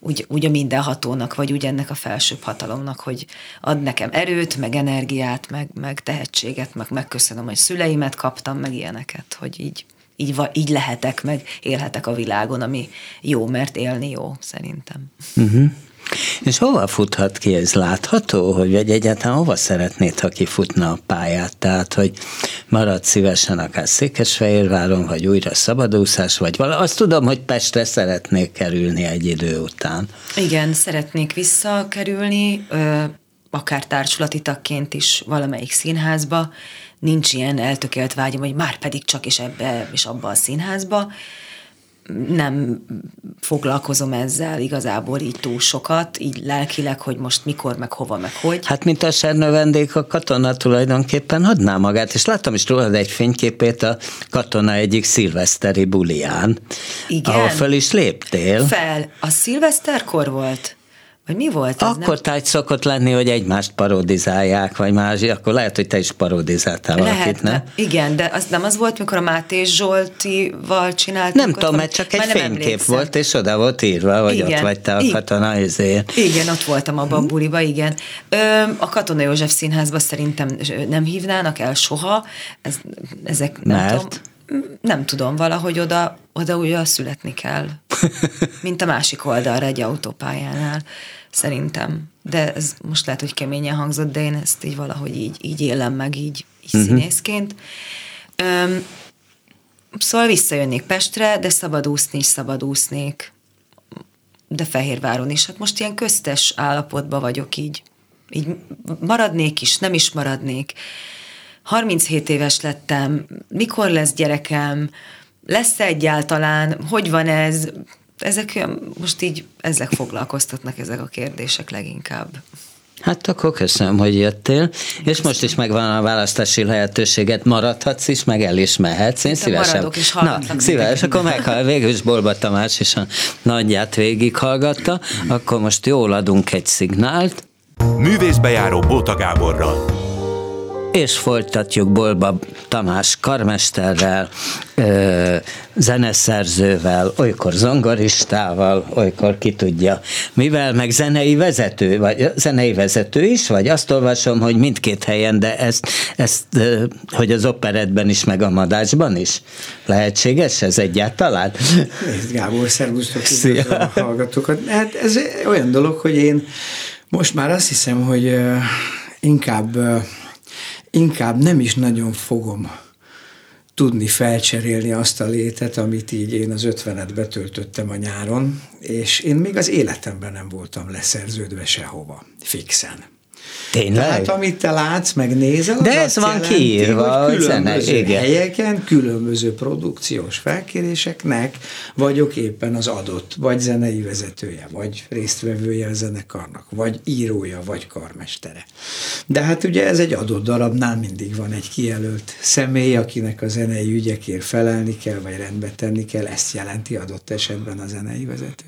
[SPEAKER 2] úgy, úgy a mindenhatónak, vagy úgy ennek a felsőbb hatalomnak, hogy ad nekem erőt, meg energiát, meg, meg tehetséget, meg megköszönöm, hogy szüleimet kaptam, meg ilyeneket, hogy így, így, így lehetek, meg élhetek a világon, ami jó, mert élni jó, szerintem. Uh-huh.
[SPEAKER 1] És hova futhat ki? Ez látható, hogy vagy egyáltalán hova szeretnéd, ha kifutna a pályát? Tehát, hogy marad szívesen akár Székesfehérváron, vagy újra szabadúszás, vagy vala. Azt tudom, hogy Pestre szeretnék kerülni egy idő után.
[SPEAKER 2] Igen, szeretnék visszakerülni, akár társulati tagként is valamelyik színházba. Nincs ilyen eltökélt vágyam, hogy már pedig csak is ebbe és abba a színházba nem foglalkozom ezzel igazából így túl sokat, így lelkileg, hogy most mikor, meg hova, meg hogy.
[SPEAKER 1] Hát, mint a sernövendék, a katona tulajdonképpen adná magát, és láttam is rólad egy fényképét a katona egyik szilveszteri bulián. Igen. Ahol föl is léptél.
[SPEAKER 2] Fel. A szilveszterkor volt? Vagy mi volt
[SPEAKER 1] ez? Akkor nem? tájt szokott lenni, hogy egymást parodizálják, vagy más, akkor lehet, hogy te is parodizáltál valakit, nem?
[SPEAKER 2] Igen, de az nem az volt, mikor a Máté Zsoltival csináltuk.
[SPEAKER 1] Nem tudom, mert csak egy fénykép volt, és oda volt írva, hogy igen. ott vagy te a katona ezért.
[SPEAKER 2] Igen, ott voltam abban a buliba, igen. Ö, a Katona József Színházba szerintem nem hívnának el soha, ez, ezek nem mert? tudom nem tudom, valahogy oda, oda újra születni kell. Mint a másik oldalra egy autópályánál, szerintem. De ez most lehet, hogy keményen hangzott, de én ezt így valahogy így, így élem meg, így, így uh-huh. színészként. Öm, szóval visszajönnék Pestre, de szabadúszni is szabadúsznék. De Fehérváron is. Hát most ilyen köztes állapotban vagyok így. Így maradnék is, nem is maradnék 37 éves lettem, mikor lesz gyerekem, lesz-e egyáltalán, hogy van ez, ezek most így ezek foglalkoztatnak ezek a kérdések leginkább.
[SPEAKER 1] Hát akkor köszönöm, hogy jöttél, köszönöm. és most is megvan a választási lehetőséget, maradhatsz is, meg el is mehetsz. Én szívesen.
[SPEAKER 2] Maradok és Na,
[SPEAKER 1] szíves, akkor meghall, végül is Bolba Tamás is a nagyját végighallgatta, akkor most jól adunk egy szignált.
[SPEAKER 4] Művészbejáró Bóta Gáborral
[SPEAKER 1] és folytatjuk Bolba Tamás karmesterrel, ö, zeneszerzővel, olykor zongoristával, olykor ki tudja, mivel meg zenei vezető, vagy zenei vezető is, vagy azt olvasom, hogy mindkét helyen, de ezt, ezt hogy az operetben is, meg a madásban is lehetséges ez egyáltalán?
[SPEAKER 3] Gábor, szervusztok, a hallgatókat. Hát ez olyan dolog, hogy én most már azt hiszem, hogy inkább inkább nem is nagyon fogom tudni felcserélni azt a létet, amit így én az ötvenet betöltöttem a nyáron, és én még az életemben nem voltam leszerződve sehova, fixen.
[SPEAKER 1] Tényleg?
[SPEAKER 3] Tehát amit te látsz, meg nézel,
[SPEAKER 1] De ez van jelenti, kiírva,
[SPEAKER 3] hogy különböző igen. helyeken, különböző produkciós felkéréseknek vagyok éppen az adott, vagy zenei vezetője, vagy résztvevője a zenekarnak, vagy írója, vagy karmestere. De hát ugye ez egy adott darabnál mindig van egy kijelölt személy, akinek a zenei ügyekért felelni kell, vagy rendbe tenni kell, ezt jelenti adott esetben a zenei vezető.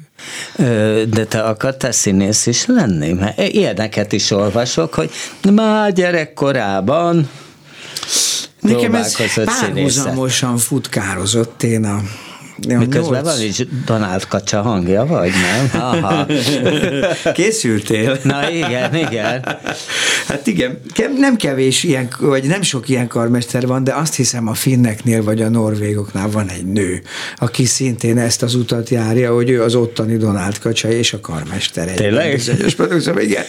[SPEAKER 1] De te akartál színész is lenni? Mert ilyeneket is olvasok, hogy már gyerekkorában
[SPEAKER 3] Nekem ez párhuzamosan futkározott. Én a
[SPEAKER 1] Miközben van is Donald Kacsa hangja, vagy nem? Aha.
[SPEAKER 3] Készültél?
[SPEAKER 1] Na igen, igen.
[SPEAKER 3] Hát igen, nem kevés ilyen, vagy nem sok ilyen karmester van, de azt hiszem a finneknél vagy a norvégoknál van egy nő, aki szintén ezt az utat járja, hogy ő az ottani Donald Kacsa és a karmester. Egy
[SPEAKER 1] Tényleg?
[SPEAKER 3] igen.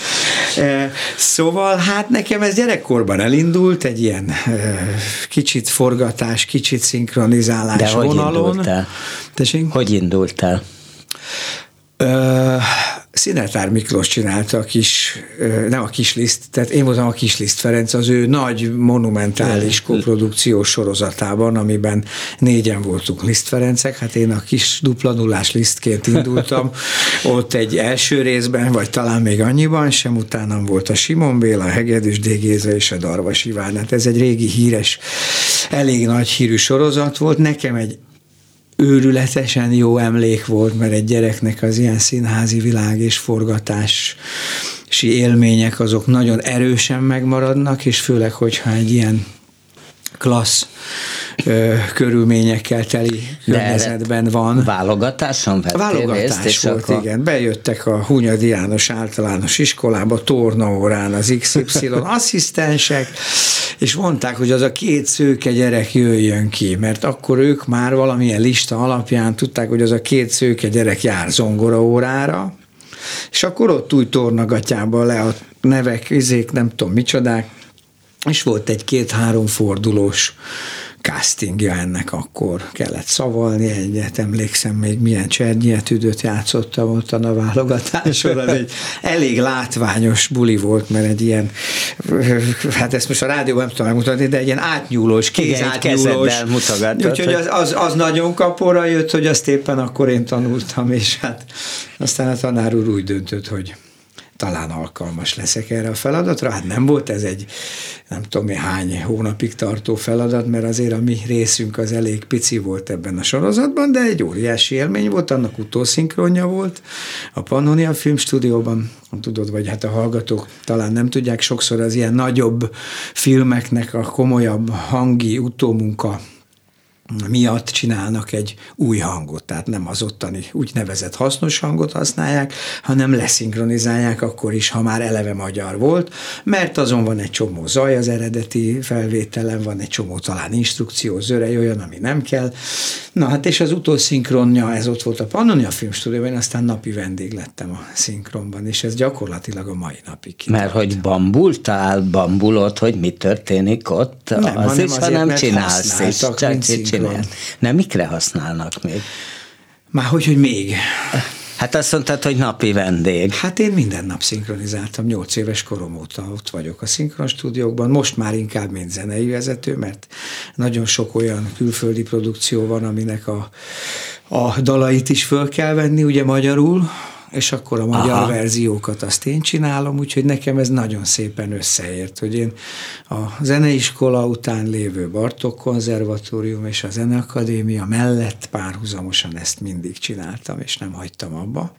[SPEAKER 3] E, szóval hát nekem ez gyerekkorban elindult, egy ilyen e, kicsit forgatás, kicsit szinkronizálás
[SPEAKER 1] de
[SPEAKER 3] vonalon.
[SPEAKER 1] Hogy? Tessék? Hogy indultál?
[SPEAKER 3] Ö, Szinetár Miklós csinálta a kis, nem a kis liszt, tehát én voltam a kis liszt Ferenc az ő nagy monumentális koprodukciós sorozatában, amiben négyen voltunk Liszt Ferencek, hát én a kis dupla nullás lisztként indultam, ott egy első részben, vagy talán még annyiban sem, utána volt a Simon Béla, a Hegedűs Dégéza és a Darvas Iván, hát ez egy régi híres, elég nagy hírű sorozat volt, nekem egy őrületesen jó emlék volt, mert egy gyereknek az ilyen színházi világ és forgatási élmények azok nagyon erősen megmaradnak, és főleg, hogyha egy ilyen klassz ö, körülményekkel teli környezetben van.
[SPEAKER 1] Válogatáson vettél
[SPEAKER 3] Válogatás
[SPEAKER 1] részt,
[SPEAKER 3] volt, akkor... igen. Bejöttek a Hunyadi János általános iskolába, tornaórán az XY asszisztensek, és mondták, hogy az a két szőke gyerek jöjjön ki, mert akkor ők már valamilyen lista alapján tudták, hogy az a két szőke gyerek jár zongoraórára, és akkor ott úgy tornagatyába le a nevek, izék, nem tudom micsodák, és volt egy két-három fordulós castingja ennek akkor kellett szavalni egyet, emlékszem még milyen csernyetüdöt játszottam ott a válogatáson, az egy elég látványos buli volt, mert egy ilyen, hát ezt most a rádióban nem tudom megmutatni, de egy ilyen átnyúlós, kéz átnyúlós. Úgyhogy az, az, az, nagyon kapora jött, hogy azt éppen akkor én tanultam, és hát aztán a tanár úr úgy döntött, hogy talán alkalmas leszek erre a feladatra. Hát nem volt ez egy nem tudom hány hónapig tartó feladat, mert azért a mi részünk az elég pici volt ebben a sorozatban, de egy óriási élmény volt, annak utószinkronja volt a Pannonia Filmstúdióban, tudod, vagy hát a hallgatók talán nem tudják, sokszor az ilyen nagyobb filmeknek a komolyabb hangi utómunka miatt csinálnak egy új hangot, tehát nem az ottani úgynevezett hasznos hangot használják, hanem leszinkronizálják akkor is, ha már eleve magyar volt, mert azon van egy csomó zaj az eredeti felvételen, van egy csomó talán instrukció, zörej, olyan, ami nem kell. Na hát és az utószinkronja, ez ott volt a Pannonia Filmstúdióban, én aztán napi vendég lettem a szinkronban, és ez gyakorlatilag a mai napig kitart.
[SPEAKER 1] Mert hogy bambultál, bambulod, hogy mi történik ott,
[SPEAKER 3] nem, az hanem is, azért, hanem csinálsz is, csak
[SPEAKER 1] csinál. Nem, mikre használnak még?
[SPEAKER 3] Már hogy, hogy még?
[SPEAKER 1] Hát azt mondtad, hogy napi vendég.
[SPEAKER 3] Hát én minden nap szinkronizáltam, nyolc éves korom óta ott vagyok a szinkron stúdiókban, most már inkább mint zenei vezető, mert nagyon sok olyan külföldi produkció van, aminek a, a dalait is föl kell venni, ugye magyarul, és akkor a magyar Aha. verziókat azt én csinálom, úgyhogy nekem ez nagyon szépen összeért, hogy én a zeneiskola után lévő Bartok konzervatórium és a Zeneakadémia mellett párhuzamosan ezt mindig csináltam, és nem hagytam abba.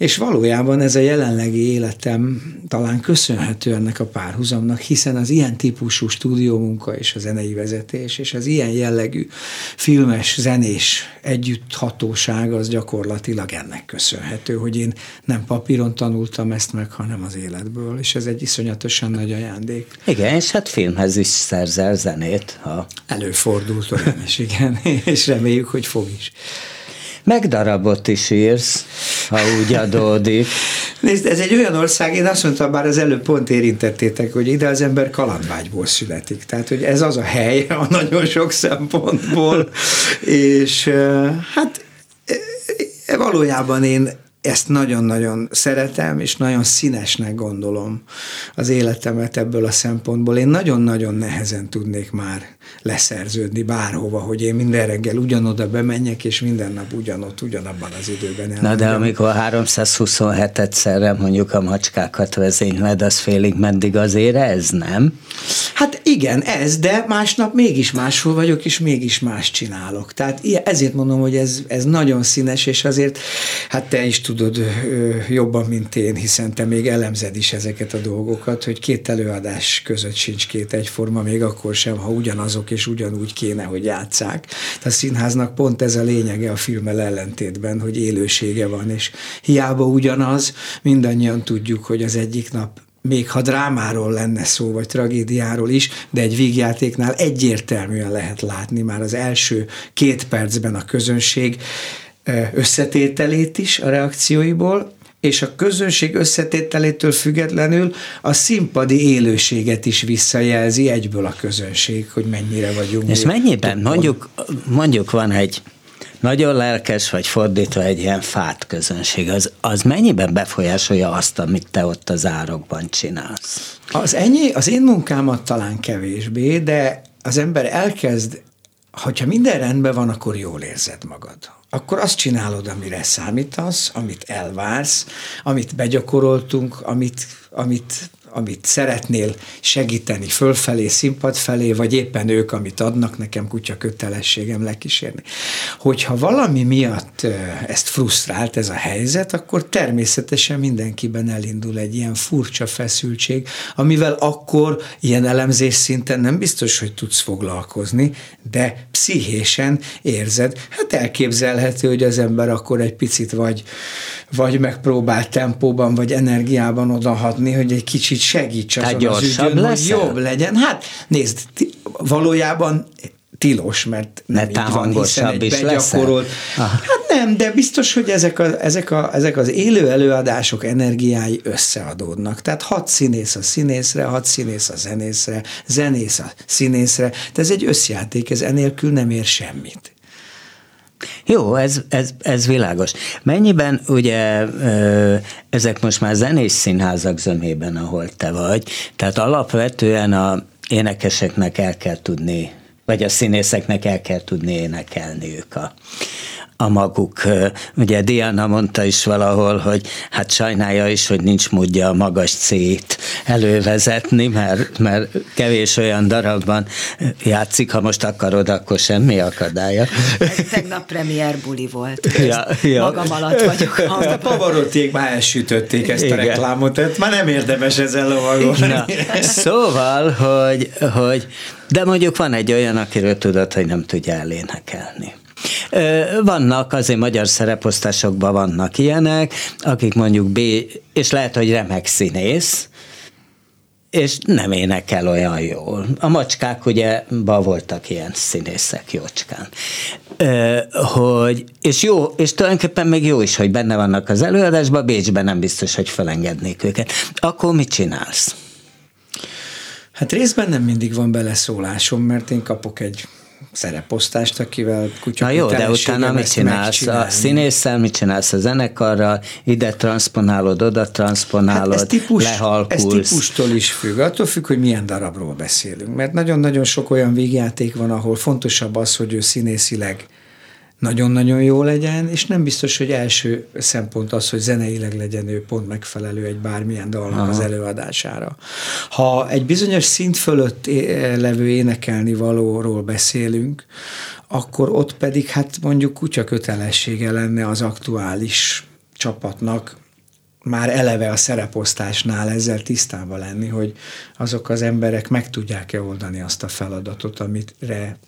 [SPEAKER 3] És valójában ez a jelenlegi életem talán köszönhető ennek a párhuzamnak, hiszen az ilyen típusú stúdiómunka és a zenei vezetés, és az ilyen jellegű filmes, zenés együtthatóság az gyakorlatilag ennek köszönhető, hogy én nem papíron tanultam ezt meg, hanem az életből, és ez egy iszonyatosan nagy ajándék.
[SPEAKER 1] Igen, és hát filmhez is szerzel zenét. Ha...
[SPEAKER 3] Előfordult olyan is, igen, és reméljük, hogy fog is.
[SPEAKER 1] Megdarabot is írsz, ha úgy adódik.
[SPEAKER 3] Nézd, ez egy olyan ország, én azt mondtam, bár az előbb pont érintettétek, hogy ide az ember kalandvágyból születik. Tehát, hogy ez az a hely a nagyon sok szempontból, és hát valójában én ezt nagyon-nagyon szeretem, és nagyon színesnek gondolom az életemet ebből a szempontból. Én nagyon-nagyon nehezen tudnék már leszerződni bárhova, hogy én minden reggel ugyanoda bemenjek, és minden nap ugyanott, ugyanabban az időben
[SPEAKER 1] elmondjam. Na de amikor 327 szerre mondjuk a macskákat vezényled, az félig meddig azért ez, nem?
[SPEAKER 3] Hát igen, ez, de másnap mégis máshol vagyok, és mégis más csinálok. Tehát ezért mondom, hogy ez, ez nagyon színes, és azért, hát te is tudod jobban, mint én, hiszen te még elemzed is ezeket a dolgokat, hogy két előadás között sincs két egyforma, még akkor sem, ha ugyanazon azok, és ugyanúgy kéne, hogy játszák. A színháznak pont ez a lényege a filmmel ellentétben, hogy élősége van, és hiába ugyanaz, mindannyian tudjuk, hogy az egyik nap még ha drámáról lenne szó, vagy tragédiáról is, de egy vígjátéknál egyértelműen lehet látni már az első két percben a közönség összetételét is a reakcióiból, és a közönség összetételétől függetlenül a színpadi élőséget is visszajelzi egyből a közönség, hogy mennyire vagyunk.
[SPEAKER 1] És mennyiben, mondjuk, mondjuk van egy nagyon lelkes, vagy fordítva egy ilyen fát közönség, az, az mennyiben befolyásolja azt, amit te ott az árokban csinálsz?
[SPEAKER 3] Az ennyi, az én munkámat talán kevésbé, de az ember elkezd, hogyha minden rendben van, akkor jól érzed magad. Akkor azt csinálod, amire számítasz, amit elvársz, amit begyakoroltunk, amit, amit amit szeretnél segíteni fölfelé, színpad felé, vagy éppen ők, amit adnak, nekem kutya kötelességem lekísérni. Hogyha valami miatt ezt frusztrált ez a helyzet, akkor természetesen mindenkiben elindul egy ilyen furcsa feszültség, amivel akkor ilyen elemzés szinten nem biztos, hogy tudsz foglalkozni, de pszichésen érzed, hát elképzelhető, hogy az ember akkor egy picit vagy, vagy megpróbál tempóban, vagy energiában odahatni, hogy egy kicsit segíts azon az ügyön, hogy jobb legyen. Hát nézd, valójában tilos, mert
[SPEAKER 1] nem így van, hiszen egy is begyakorolt.
[SPEAKER 3] Hát nem, de biztos, hogy ezek, a, ezek, a, ezek az élő előadások energiái összeadódnak. Tehát hat színész a színészre, hat színész a zenészre, zenész a színészre. Tehát ez egy összjáték, ez enélkül nem ér semmit.
[SPEAKER 1] Jó, ez, ez, ez világos. Mennyiben ugye ezek most már zenés színházak zömében, ahol te vagy, tehát alapvetően a énekeseknek el kell tudni, vagy a színészeknek el kell tudni énekelni ők a, a maguk. Ugye Diana mondta is valahol, hogy hát sajnálja is, hogy nincs módja a magas C-t elővezetni, mert, mert kevés olyan darabban játszik, ha most akarod, akkor semmi akadálya.
[SPEAKER 2] Tegnap premier buli volt. Ja, ja. Magam alatt vagyok.
[SPEAKER 3] A Pavarotték már elsütötték ezt Igen. a reklámot, tehát már nem érdemes ezzel lovagolni.
[SPEAKER 1] Szóval, hogy, hogy de mondjuk van egy olyan, akiről tudod, hogy nem tudja elénekelni. Vannak, azért magyar szereposztásokban vannak ilyenek, akik mondjuk B, és lehet, hogy remek színész, és nem énekel olyan jól. A macskák ugye ba voltak ilyen színészek jócskán. Hogy, és jó, és tulajdonképpen még jó is, hogy benne vannak az előadásban, Bécsben nem biztos, hogy felengednék őket. Akkor mit csinálsz?
[SPEAKER 3] Hát részben nem mindig van beleszólásom, mert én kapok egy szereposztást, akivel kutya
[SPEAKER 1] Na jó, de utána mit csinálsz? A színésszel mit csinálsz? A zenekarral ide transponálod, oda transponálod, hát ez típus, lehalkulsz.
[SPEAKER 3] Ez típustól is függ. Attól függ, hogy milyen darabról beszélünk. Mert nagyon-nagyon sok olyan végjáték van, ahol fontosabb az, hogy ő színészileg nagyon-nagyon jó legyen, és nem biztos, hogy első szempont az, hogy zeneileg legyen ő pont megfelelő egy bármilyen dalnak Aha. az előadására. Ha egy bizonyos szint fölött levő énekelni valóról beszélünk, akkor ott pedig hát mondjuk kutya kötelessége lenne az aktuális csapatnak már eleve a szereposztásnál ezzel tisztában lenni, hogy azok az emberek meg tudják-e oldani azt a feladatot, amire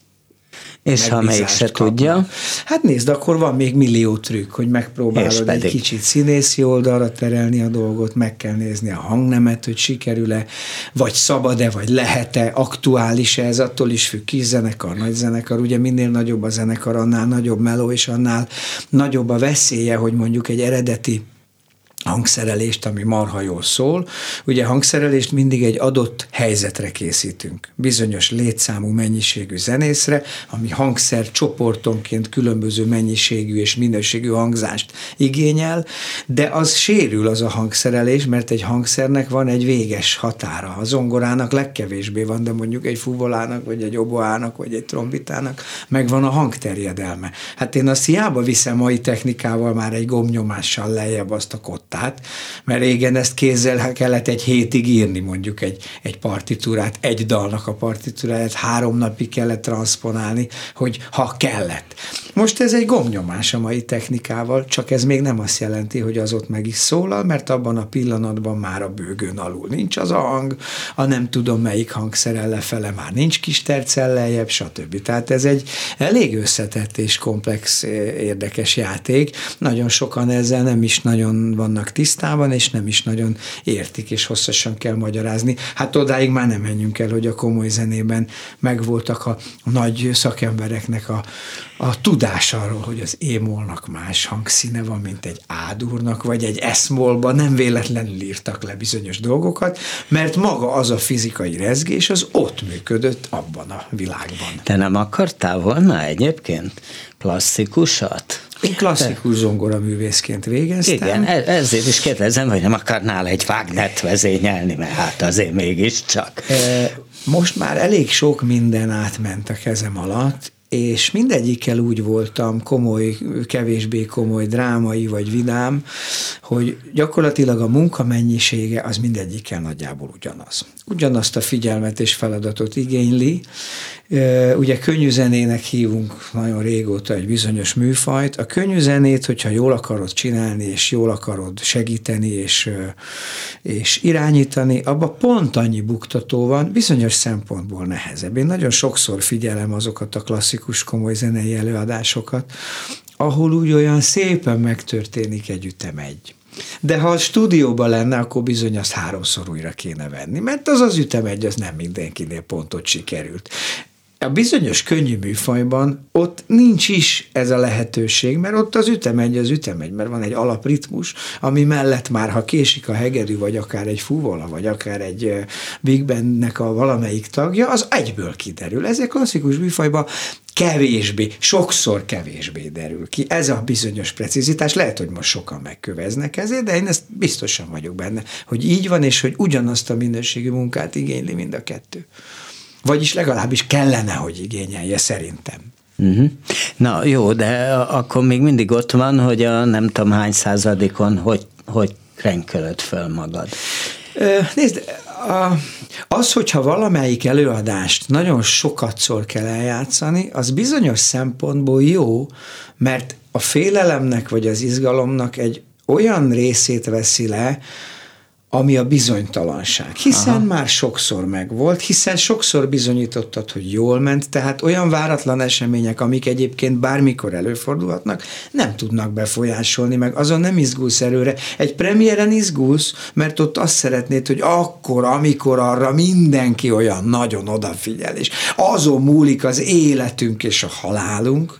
[SPEAKER 1] és ha mégse tudja?
[SPEAKER 3] Hát nézd, akkor van még millió trükk, hogy megpróbálod egy kicsit színészi oldalra terelni a dolgot, meg kell nézni a hangnemet, hogy sikerül-e, vagy szabad-e, vagy lehet-e, aktuális-e, ez attól is függ, kis zenekar, nagy zenekar, ugye minél nagyobb a zenekar, annál nagyobb meló, és annál nagyobb a veszélye, hogy mondjuk egy eredeti hangszerelést, ami marha jól szól. Ugye hangszerelést mindig egy adott helyzetre készítünk. Bizonyos létszámú mennyiségű zenészre, ami hangszer csoportonként különböző mennyiségű és minőségű hangzást igényel, de az sérül az a hangszerelés, mert egy hangszernek van egy véges határa. A zongorának legkevésbé van, de mondjuk egy fuvolának, vagy egy oboának, vagy egy trombitának megvan a hangterjedelme. Hát én azt hiába viszem mai technikával már egy gomnyomással lejjebb azt a kott notát, mert régen ezt kézzel kellett egy hétig írni mondjuk egy, egy partitúrát, egy dalnak a partitúráját három napig kellett transponálni, hogy ha kellett. Most ez egy gomnyomás a mai technikával, csak ez még nem azt jelenti, hogy az ott meg is szólal, mert abban a pillanatban már a bőgőn alul nincs az a hang, a nem tudom melyik hangszerel lefele már nincs kis tercel lejjebb, stb. Tehát ez egy elég összetett és komplex érdekes játék. Nagyon sokan ezzel nem is nagyon vannak tisztában, és nem is nagyon értik, és hosszasan kell magyarázni. Hát odáig már nem menjünk el, hogy a komoly zenében megvoltak a nagy szakembereknek a, a tudás arról, hogy az émolnak más hangszíne van, mint egy ádurnak, vagy egy eszmolba nem véletlenül írtak le bizonyos dolgokat, mert maga az a fizikai rezgés, az ott működött abban a világban.
[SPEAKER 1] Te nem akartál volna egyébként klasszikusat?
[SPEAKER 3] Én klasszikus zongora művészként végeztem.
[SPEAKER 1] Igen, e- ezért is kérdezem, hogy nem akarnál egy Wagnert vezényelni, mert hát azért mégiscsak.
[SPEAKER 3] Most már elég sok minden átment a kezem alatt, és mindegyikkel úgy voltam komoly, kevésbé komoly, drámai vagy vidám, hogy gyakorlatilag a munka mennyisége az mindegyikkel nagyjából ugyanaz. Ugyanazt a figyelmet és feladatot igényli, Ugye könnyű zenének hívunk nagyon régóta egy bizonyos műfajt. A könnyű zenét, hogyha jól akarod csinálni, és jól akarod segíteni, és, és irányítani, abban pont annyi buktató van, bizonyos szempontból nehezebb. Én nagyon sokszor figyelem azokat a klasszikus komoly zenei előadásokat, ahol úgy olyan szépen megtörténik egy ütem egy. De ha a stúdióban lenne, akkor bizony azt háromszor újra kéne venni, mert az az ütem egy, az nem mindenkinél pontot sikerült a bizonyos könnyű műfajban ott nincs is ez a lehetőség, mert ott az ütemegy, az ütemegy, mert van egy alapritmus, ami mellett már, ha késik a hegedű, vagy akár egy fúvola, vagy akár egy Big Bandnek a valamelyik tagja, az egyből kiderül. Ezek klasszikus műfajban kevésbé, sokszor kevésbé derül ki. Ez a bizonyos precizitás, lehet, hogy most sokan megköveznek ezért, de én ezt biztosan vagyok benne, hogy így van, és hogy ugyanazt a minőségű munkát igényli mind a kettő. Vagyis legalábbis kellene, hogy igényelje szerintem.
[SPEAKER 1] Uh-huh. Na jó, de akkor még mindig ott van, hogy a nem tudom hány századikon hogy, hogy krenkölöd föl magad.
[SPEAKER 3] Nézd, a, az, hogyha valamelyik előadást nagyon sokat szor kell eljátszani, az bizonyos szempontból jó, mert a félelemnek vagy az izgalomnak egy olyan részét veszi le, ami a bizonytalanság. Hiszen Aha. már sokszor megvolt, hiszen sokszor bizonyítottad, hogy jól ment, tehát olyan váratlan események, amik egyébként bármikor előfordulhatnak, nem tudnak befolyásolni, meg azon nem izgulsz előre. Egy premiéren izgulsz, mert ott azt szeretnéd, hogy akkor, amikor arra mindenki olyan nagyon odafigyel, és azon múlik az életünk és a halálunk,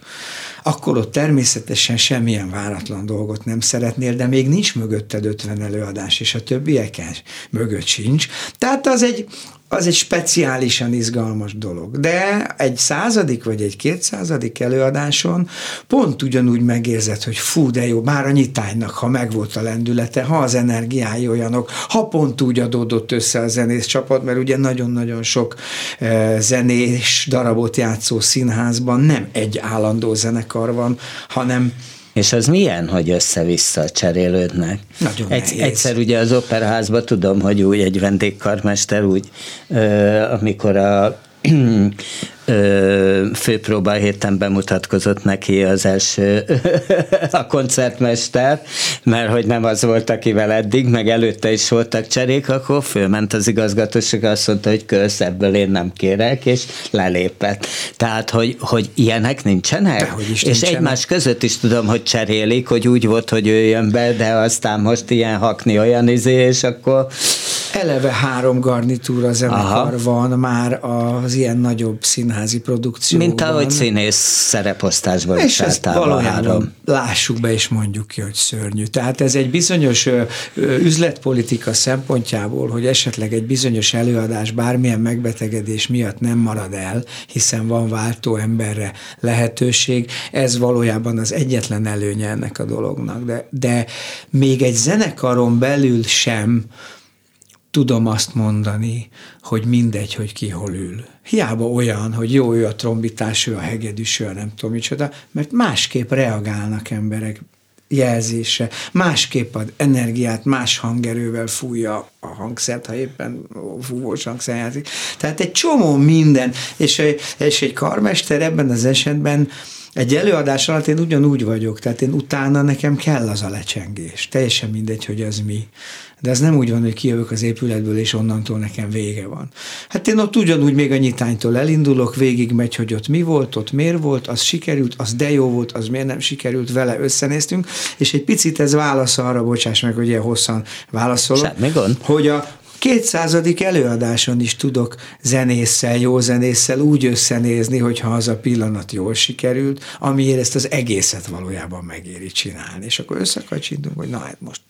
[SPEAKER 3] akkor ott természetesen semmilyen váratlan dolgot nem szeretnél, de még nincs mögötted 50 előadás, és a többieken mögött sincs. Tehát az egy, az egy speciálisan izgalmas dolog. De egy századik vagy egy kétszázadik előadáson pont ugyanúgy megérzed, hogy fú, de jó, már a nyitánynak, ha megvolt a lendülete, ha az energiái olyanok, ha pont úgy adódott össze a zenész csapat, mert ugye nagyon-nagyon sok e, zenés darabot játszó színházban nem egy állandó zenekar van, hanem
[SPEAKER 1] és az milyen, hogy össze-vissza cserélődnek?
[SPEAKER 3] Nagyon
[SPEAKER 1] Egy, Egyszer ugye az operaházban tudom, hogy úgy egy vendégkarmester úgy, amikor a főpróba héten bemutatkozott neki az első a koncertmester, mert hogy nem az volt, akivel eddig, meg előtte is voltak cserék, akkor fölment az igazgatóság, azt mondta, hogy kösz, ebből én nem kérek, és lelépett. Tehát, hogy, hogy ilyenek nincsenek?
[SPEAKER 3] Dehogy is
[SPEAKER 1] és
[SPEAKER 3] nincsenek.
[SPEAKER 1] egymás között is tudom, hogy cserélik, hogy úgy volt, hogy ő jön be, de aztán most ilyen hakni olyan izé, és akkor
[SPEAKER 3] Eleve három garnitúra zenekar Aha. van már az ilyen nagyobb színházi produkcióban.
[SPEAKER 1] Mint ahogy színész szereposztásban és is ezt három.
[SPEAKER 3] lássuk be és mondjuk ki, hogy szörnyű. Tehát ez egy bizonyos üzletpolitika szempontjából, hogy esetleg egy bizonyos előadás bármilyen megbetegedés miatt nem marad el, hiszen van váltó emberre lehetőség, ez valójában az egyetlen előnye ennek a dolognak. De, de még egy zenekaron belül sem tudom azt mondani, hogy mindegy, hogy ki hol ül. Hiába olyan, hogy jó, ő a trombitás, ő a hegedűs, ő a nem tudom micsoda, mert másképp reagálnak emberek jelzése, másképp ad energiát, más hangerővel fújja a hangszert, ha éppen fúvós hangszer játszik. Tehát egy csomó minden, és, és egy karmester ebben az esetben egy előadás alatt én ugyanúgy vagyok, tehát én utána nekem kell az a lecsengés. Teljesen mindegy, hogy az mi. De ez nem úgy van, hogy kijövök az épületből, és onnantól nekem vége van. Hát én ott ugyanúgy még a nyitánytól elindulok, végig megy, hogy ott mi volt, ott miért volt, az sikerült, az de jó volt, az miért nem sikerült, vele összenéztünk, és egy picit ez válasz arra, bocsáss meg, hogy ilyen hosszan válaszolok,
[SPEAKER 1] Semmi gond.
[SPEAKER 3] hogy a kétszázadik előadáson is tudok zenésszel, jó zenésszel úgy összenézni, hogyha az a pillanat jól sikerült, amiért ezt az egészet valójában megéri csinálni. És akkor összekacsintunk, hogy na hát most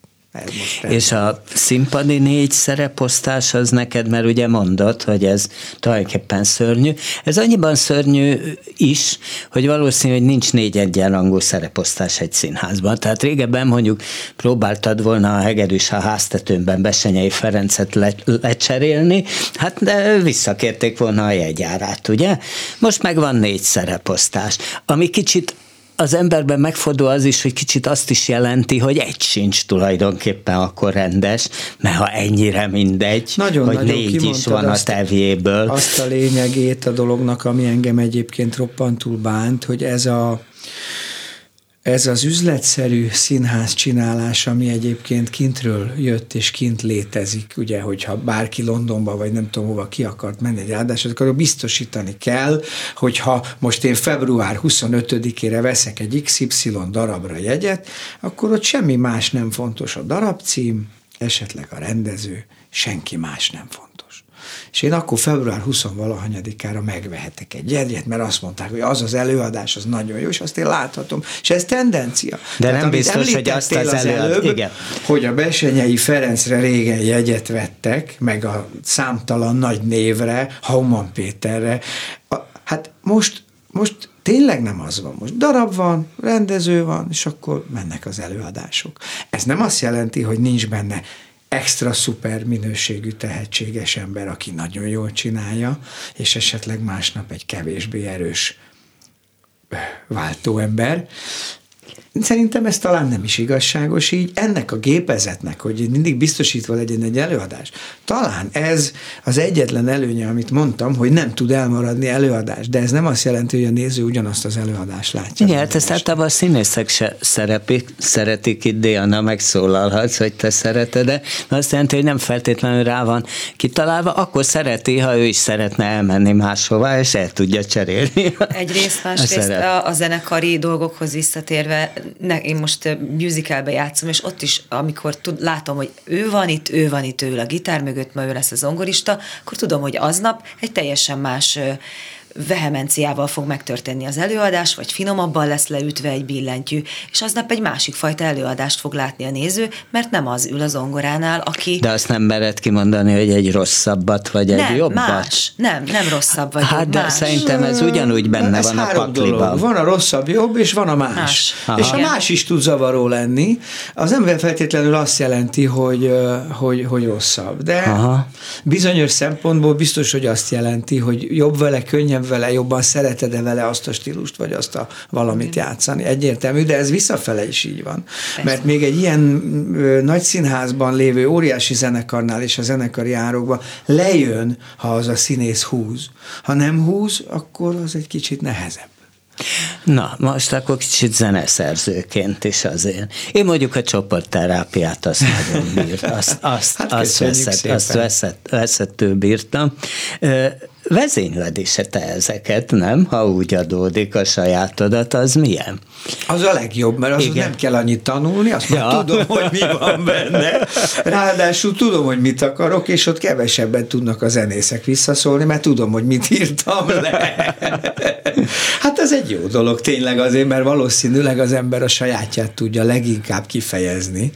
[SPEAKER 1] és a színpadi négy szereposztás az neked, mert ugye mondod, hogy ez tulajdonképpen szörnyű. Ez annyiban szörnyű is, hogy valószínű, hogy nincs négy egyenrangú szereposztás egy színházban. Tehát régebben mondjuk próbáltad volna a Hegedűs a háztetőnben Besenyei Ferencet le, lecserélni, hát de visszakérték volna a jegyárát, ugye? Most meg van négy szereposztás, ami kicsit az emberben megfordul az is, hogy kicsit azt is jelenti, hogy egy sincs tulajdonképpen akkor rendes, mert ha ennyire mindegy, nagyon, hogy nagyon négy is van azt, a tevjéből.
[SPEAKER 3] Azt a lényegét a dolognak, ami engem egyébként roppantul bánt, hogy ez a ez az üzletszerű színház csinálás, ami egyébként kintről jött és kint létezik, ugye, hogyha bárki Londonba vagy nem tudom hova ki akart menni egy áldásra, akkor biztosítani kell, hogyha most én február 25-ére veszek egy XY darabra jegyet, akkor ott semmi más nem fontos. A darabcím, esetleg a rendező, senki más nem fontos és én akkor február 20 valahanyadikára megvehetek egy jegyet, mert azt mondták, hogy az az előadás, az nagyon jó, és azt én láthatom. És ez tendencia.
[SPEAKER 1] De Tehát, nem biztos, hogy azt az, az előbb,
[SPEAKER 3] igen. hogy a Besenyei Ferencre régen jegyet vettek, meg a számtalan nagy névre, Hauman Péterre. A, hát most, most tényleg nem az van. Most darab van, rendező van, és akkor mennek az előadások. Ez nem azt jelenti, hogy nincs benne extra szuper minőségű tehetséges ember, aki nagyon jól csinálja, és esetleg másnap egy kevésbé erős váltóember, Szerintem ez talán nem is igazságos így. Ennek a gépezetnek, hogy mindig biztosítva legyen egy előadás, talán ez az egyetlen előnye, amit mondtam, hogy nem tud elmaradni előadás, de ez nem azt jelenti, hogy a néző ugyanazt az előadást látja.
[SPEAKER 1] Igen, hát ezt általában a színészek se szerepik, szeretik itt, Diana, megszólalhatsz, hogy te szereted, de azt jelenti, hogy nem feltétlenül rá van kitalálva, akkor szereti, ha ő is szeretne elmenni máshova, és el tudja cserélni.
[SPEAKER 2] Egyrészt, másrészt a, a zenekari dolgokhoz visszatérve ne, én most musicalbe játszom, és ott is, amikor tud, látom, hogy ő van itt, ő van itt, ő a gitár mögött, ma ő lesz a zongorista, akkor tudom, hogy aznap egy teljesen más vehemenciával fog megtörténni az előadás, vagy finomabban lesz leütve egy billentyű, és aznap egy másik fajta előadást fog látni a néző, mert nem az ül az zongoránál, aki...
[SPEAKER 1] De azt nem mered kimondani, hogy egy rosszabbat, vagy
[SPEAKER 2] nem,
[SPEAKER 1] egy jobbat?
[SPEAKER 2] más. Nem, nem rosszabb vagy
[SPEAKER 1] Hát, de
[SPEAKER 2] más.
[SPEAKER 1] szerintem ez ugyanúgy benne ez van a pakliban. Dolog.
[SPEAKER 3] Van a rosszabb jobb, és van a más. más. És a más is tud zavaró lenni. Az nem feltétlenül azt jelenti, hogy, hogy, hogy rosszabb. De Aha. bizonyos szempontból biztos, hogy azt jelenti, hogy jobb vele, könnyebb vele, jobban szereted-e vele azt a stílust, vagy azt a valamit játszani. Egyértelmű, de ez visszafele is így van. Persze. Mert még egy ilyen nagy színházban lévő óriási zenekarnál és a zenekari árokban lejön, ha az a színész húz. Ha nem húz, akkor az egy kicsit nehezebb.
[SPEAKER 1] Na, most akkor kicsit zeneszerzőként is azért. Én mondjuk a csoportterápiát azt nagyon bírt, azt, azt, hát azt, veszett, azt veszett, veszettő bírtam. Vezényled is te ezeket, nem? Ha úgy adódik a sajátodat, az milyen?
[SPEAKER 3] Az a legjobb, mert az nem kell annyit tanulni, azt ja. már tudom, hogy mi van benne. Ráadásul tudom, hogy mit akarok, és ott kevesebben tudnak a zenészek visszaszólni, mert tudom, hogy mit írtam le. Hát ez egy jó dolog tényleg azért, mert valószínűleg az ember a sajátját tudja leginkább kifejezni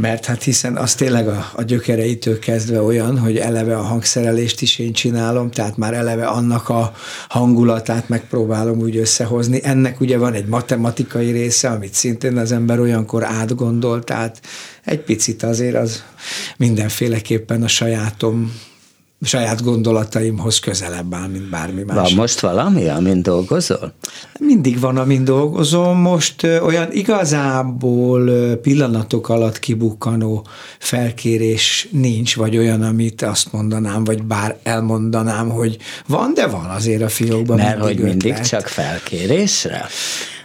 [SPEAKER 3] mert hát hiszen az tényleg a, a gyökereitől kezdve olyan, hogy eleve a hangszerelést is én csinálom, tehát már eleve annak a hangulatát megpróbálom úgy összehozni. Ennek ugye van egy matematikai része, amit szintén az ember olyankor átgondol, tehát egy picit azért az mindenféleképpen a sajátom saját gondolataimhoz közelebb áll, mint bármi más.
[SPEAKER 1] Van most valami, amin dolgozol?
[SPEAKER 3] Mindig van, amin dolgozom. Most olyan igazából pillanatok alatt kibukkanó felkérés nincs, vagy olyan, amit azt mondanám, vagy bár elmondanám, hogy van, de van azért a fiókban.
[SPEAKER 1] Mert mindig hogy mindig ötlet. csak felkérésre?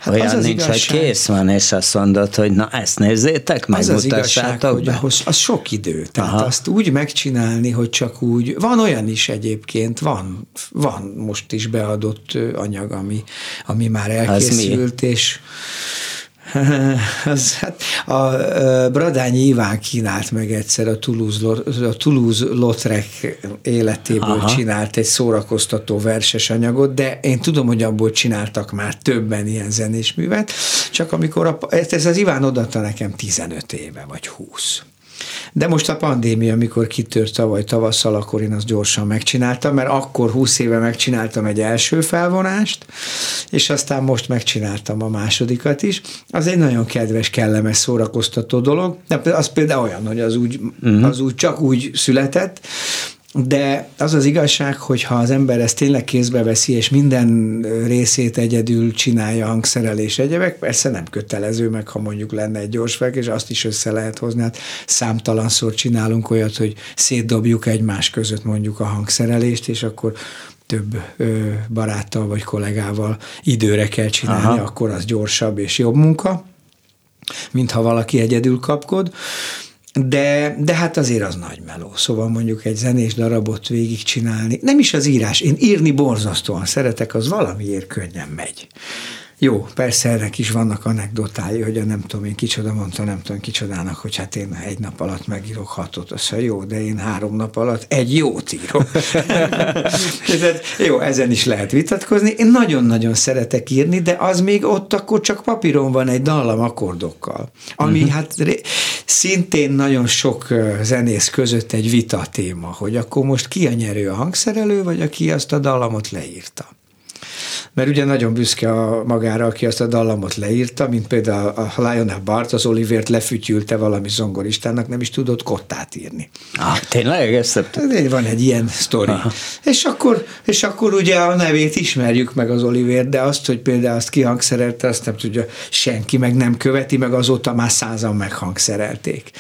[SPEAKER 1] Hát Olyan az az nincs, igazság, hogy kész van, és azt mondod, hogy na ezt nézzétek meg,
[SPEAKER 3] az az igazság, hogy ahhoz, az sok idő. Tehát Aha. azt úgy megcsinálni, hogy csak úgy, van olyan is egyébként, van, van most is beadott anyag, ami, ami már elkészült, és az, hát a Bradányi Iván kínált meg egyszer a Toulouse, a Toulouse életéből Aha. csinált egy szórakoztató verses anyagot, de én tudom, hogy abból csináltak már többen ilyen zenés művet, csak amikor a, ez az Iván odatta nekem 15 éve, vagy 20. De most a pandémia, amikor kitört tavaly tavasszal, akkor én azt gyorsan megcsináltam, mert akkor 20 éve megcsináltam egy első felvonást, és aztán most megcsináltam a másodikat is. Az egy nagyon kedves, kellemes, szórakoztató dolog, de az például olyan, hogy az úgy, uh-huh. az úgy csak úgy született, de az az igazság, hogy ha az ember ezt tényleg kézbe veszi, és minden részét egyedül csinálja hangszerelés egyebek, persze nem kötelező, meg ha mondjuk lenne egy gyors fel, és azt is össze lehet hozni. Hát számtalanszor csinálunk olyat, hogy szétdobjuk egymás között mondjuk a hangszerelést, és akkor több ö, baráttal vagy kollégával időre kell csinálni, Aha. akkor az gyorsabb és jobb munka, mint ha valaki egyedül kapkod. De, de hát azért az nagy meló. Szóval mondjuk egy zenés darabot végigcsinálni, nem is az írás, én írni borzasztóan szeretek, az valamiért könnyen megy. Jó, persze ennek is vannak anekdotái, hogy a nem tudom én kicsoda mondta, nem tudom kicsodának, hogy hát én egy nap alatt megírok hatot, az jó, de én három nap alatt egy jót írok. jó, ezen is lehet vitatkozni. Én nagyon-nagyon szeretek írni, de az még ott akkor csak papíron van egy dallam akkordokkal, ami uh-huh. hát szintén nagyon sok zenész között egy vita téma, hogy akkor most ki a nyerő a hangszerelő, vagy aki azt a dallamot leírta mert ugye nagyon büszke a magára, aki azt a dallamot leírta, mint például a Lionel Bart, az Olivért lefütyülte valami zongoristának, nem is tudott kottát írni.
[SPEAKER 1] Ah, tényleg? Ezt
[SPEAKER 3] Van egy ilyen sztori. És akkor, és akkor ugye a nevét ismerjük meg az Oliver, de azt, hogy például azt kihangszerelte, azt nem tudja senki, meg nem követi, meg azóta már százan meghangszerelték.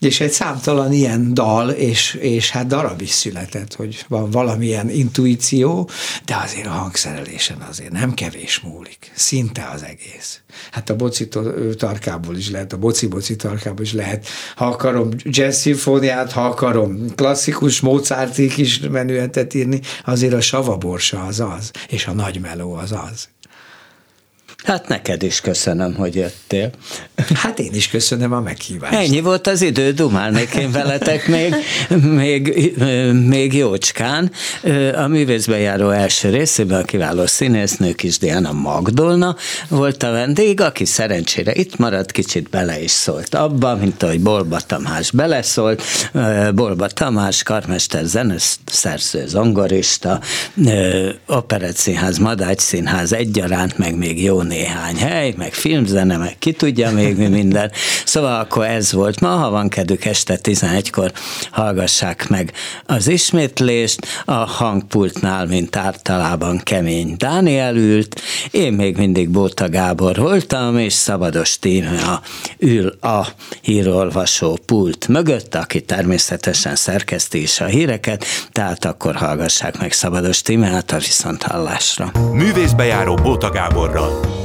[SPEAKER 3] És egy számtalan ilyen dal, és, és hát darab is született, hogy van valamilyen intuíció, de azért a hangszerelésen az azért nem kevés múlik. Szinte az egész. Hát a boci tarkából is lehet, a boci-boci tarkából is lehet. Ha akarom jazz szimfóniát, ha akarom klasszikus Mozartig is menühetet írni, azért a savaborsa az az, és a nagy meló az az.
[SPEAKER 1] Hát neked is köszönöm, hogy jöttél.
[SPEAKER 3] Hát én is köszönöm a meghívást.
[SPEAKER 1] Ennyi volt az idő, dumálnék én veletek még, még, még jócskán. A művészbejáró első részében a kiváló színésznő kis Diana Magdolna volt a vendég, aki szerencsére itt maradt, kicsit bele is szólt abba, mint ahogy Bolba Tamás beleszólt. Bolba Tamás, karmester, zeneszerző, zongorista, operett színház, Madács színház egyaránt, meg még jó néhány hely, meg filmzene, meg ki tudja még mi minden. Szóval akkor ez volt ma, ha van kedvük este 11-kor hallgassák meg az ismétlést, a hangpultnál, mint általában kemény Dániel ült, én még mindig Bóta Gábor voltam, és Szabados Tímea ül a hírolvasó pult mögött, aki természetesen szerkeszti is a híreket, tehát akkor hallgassák meg Szabados Tímeát a viszonthallásra.
[SPEAKER 4] Művészbejáró Bóta Gáborral.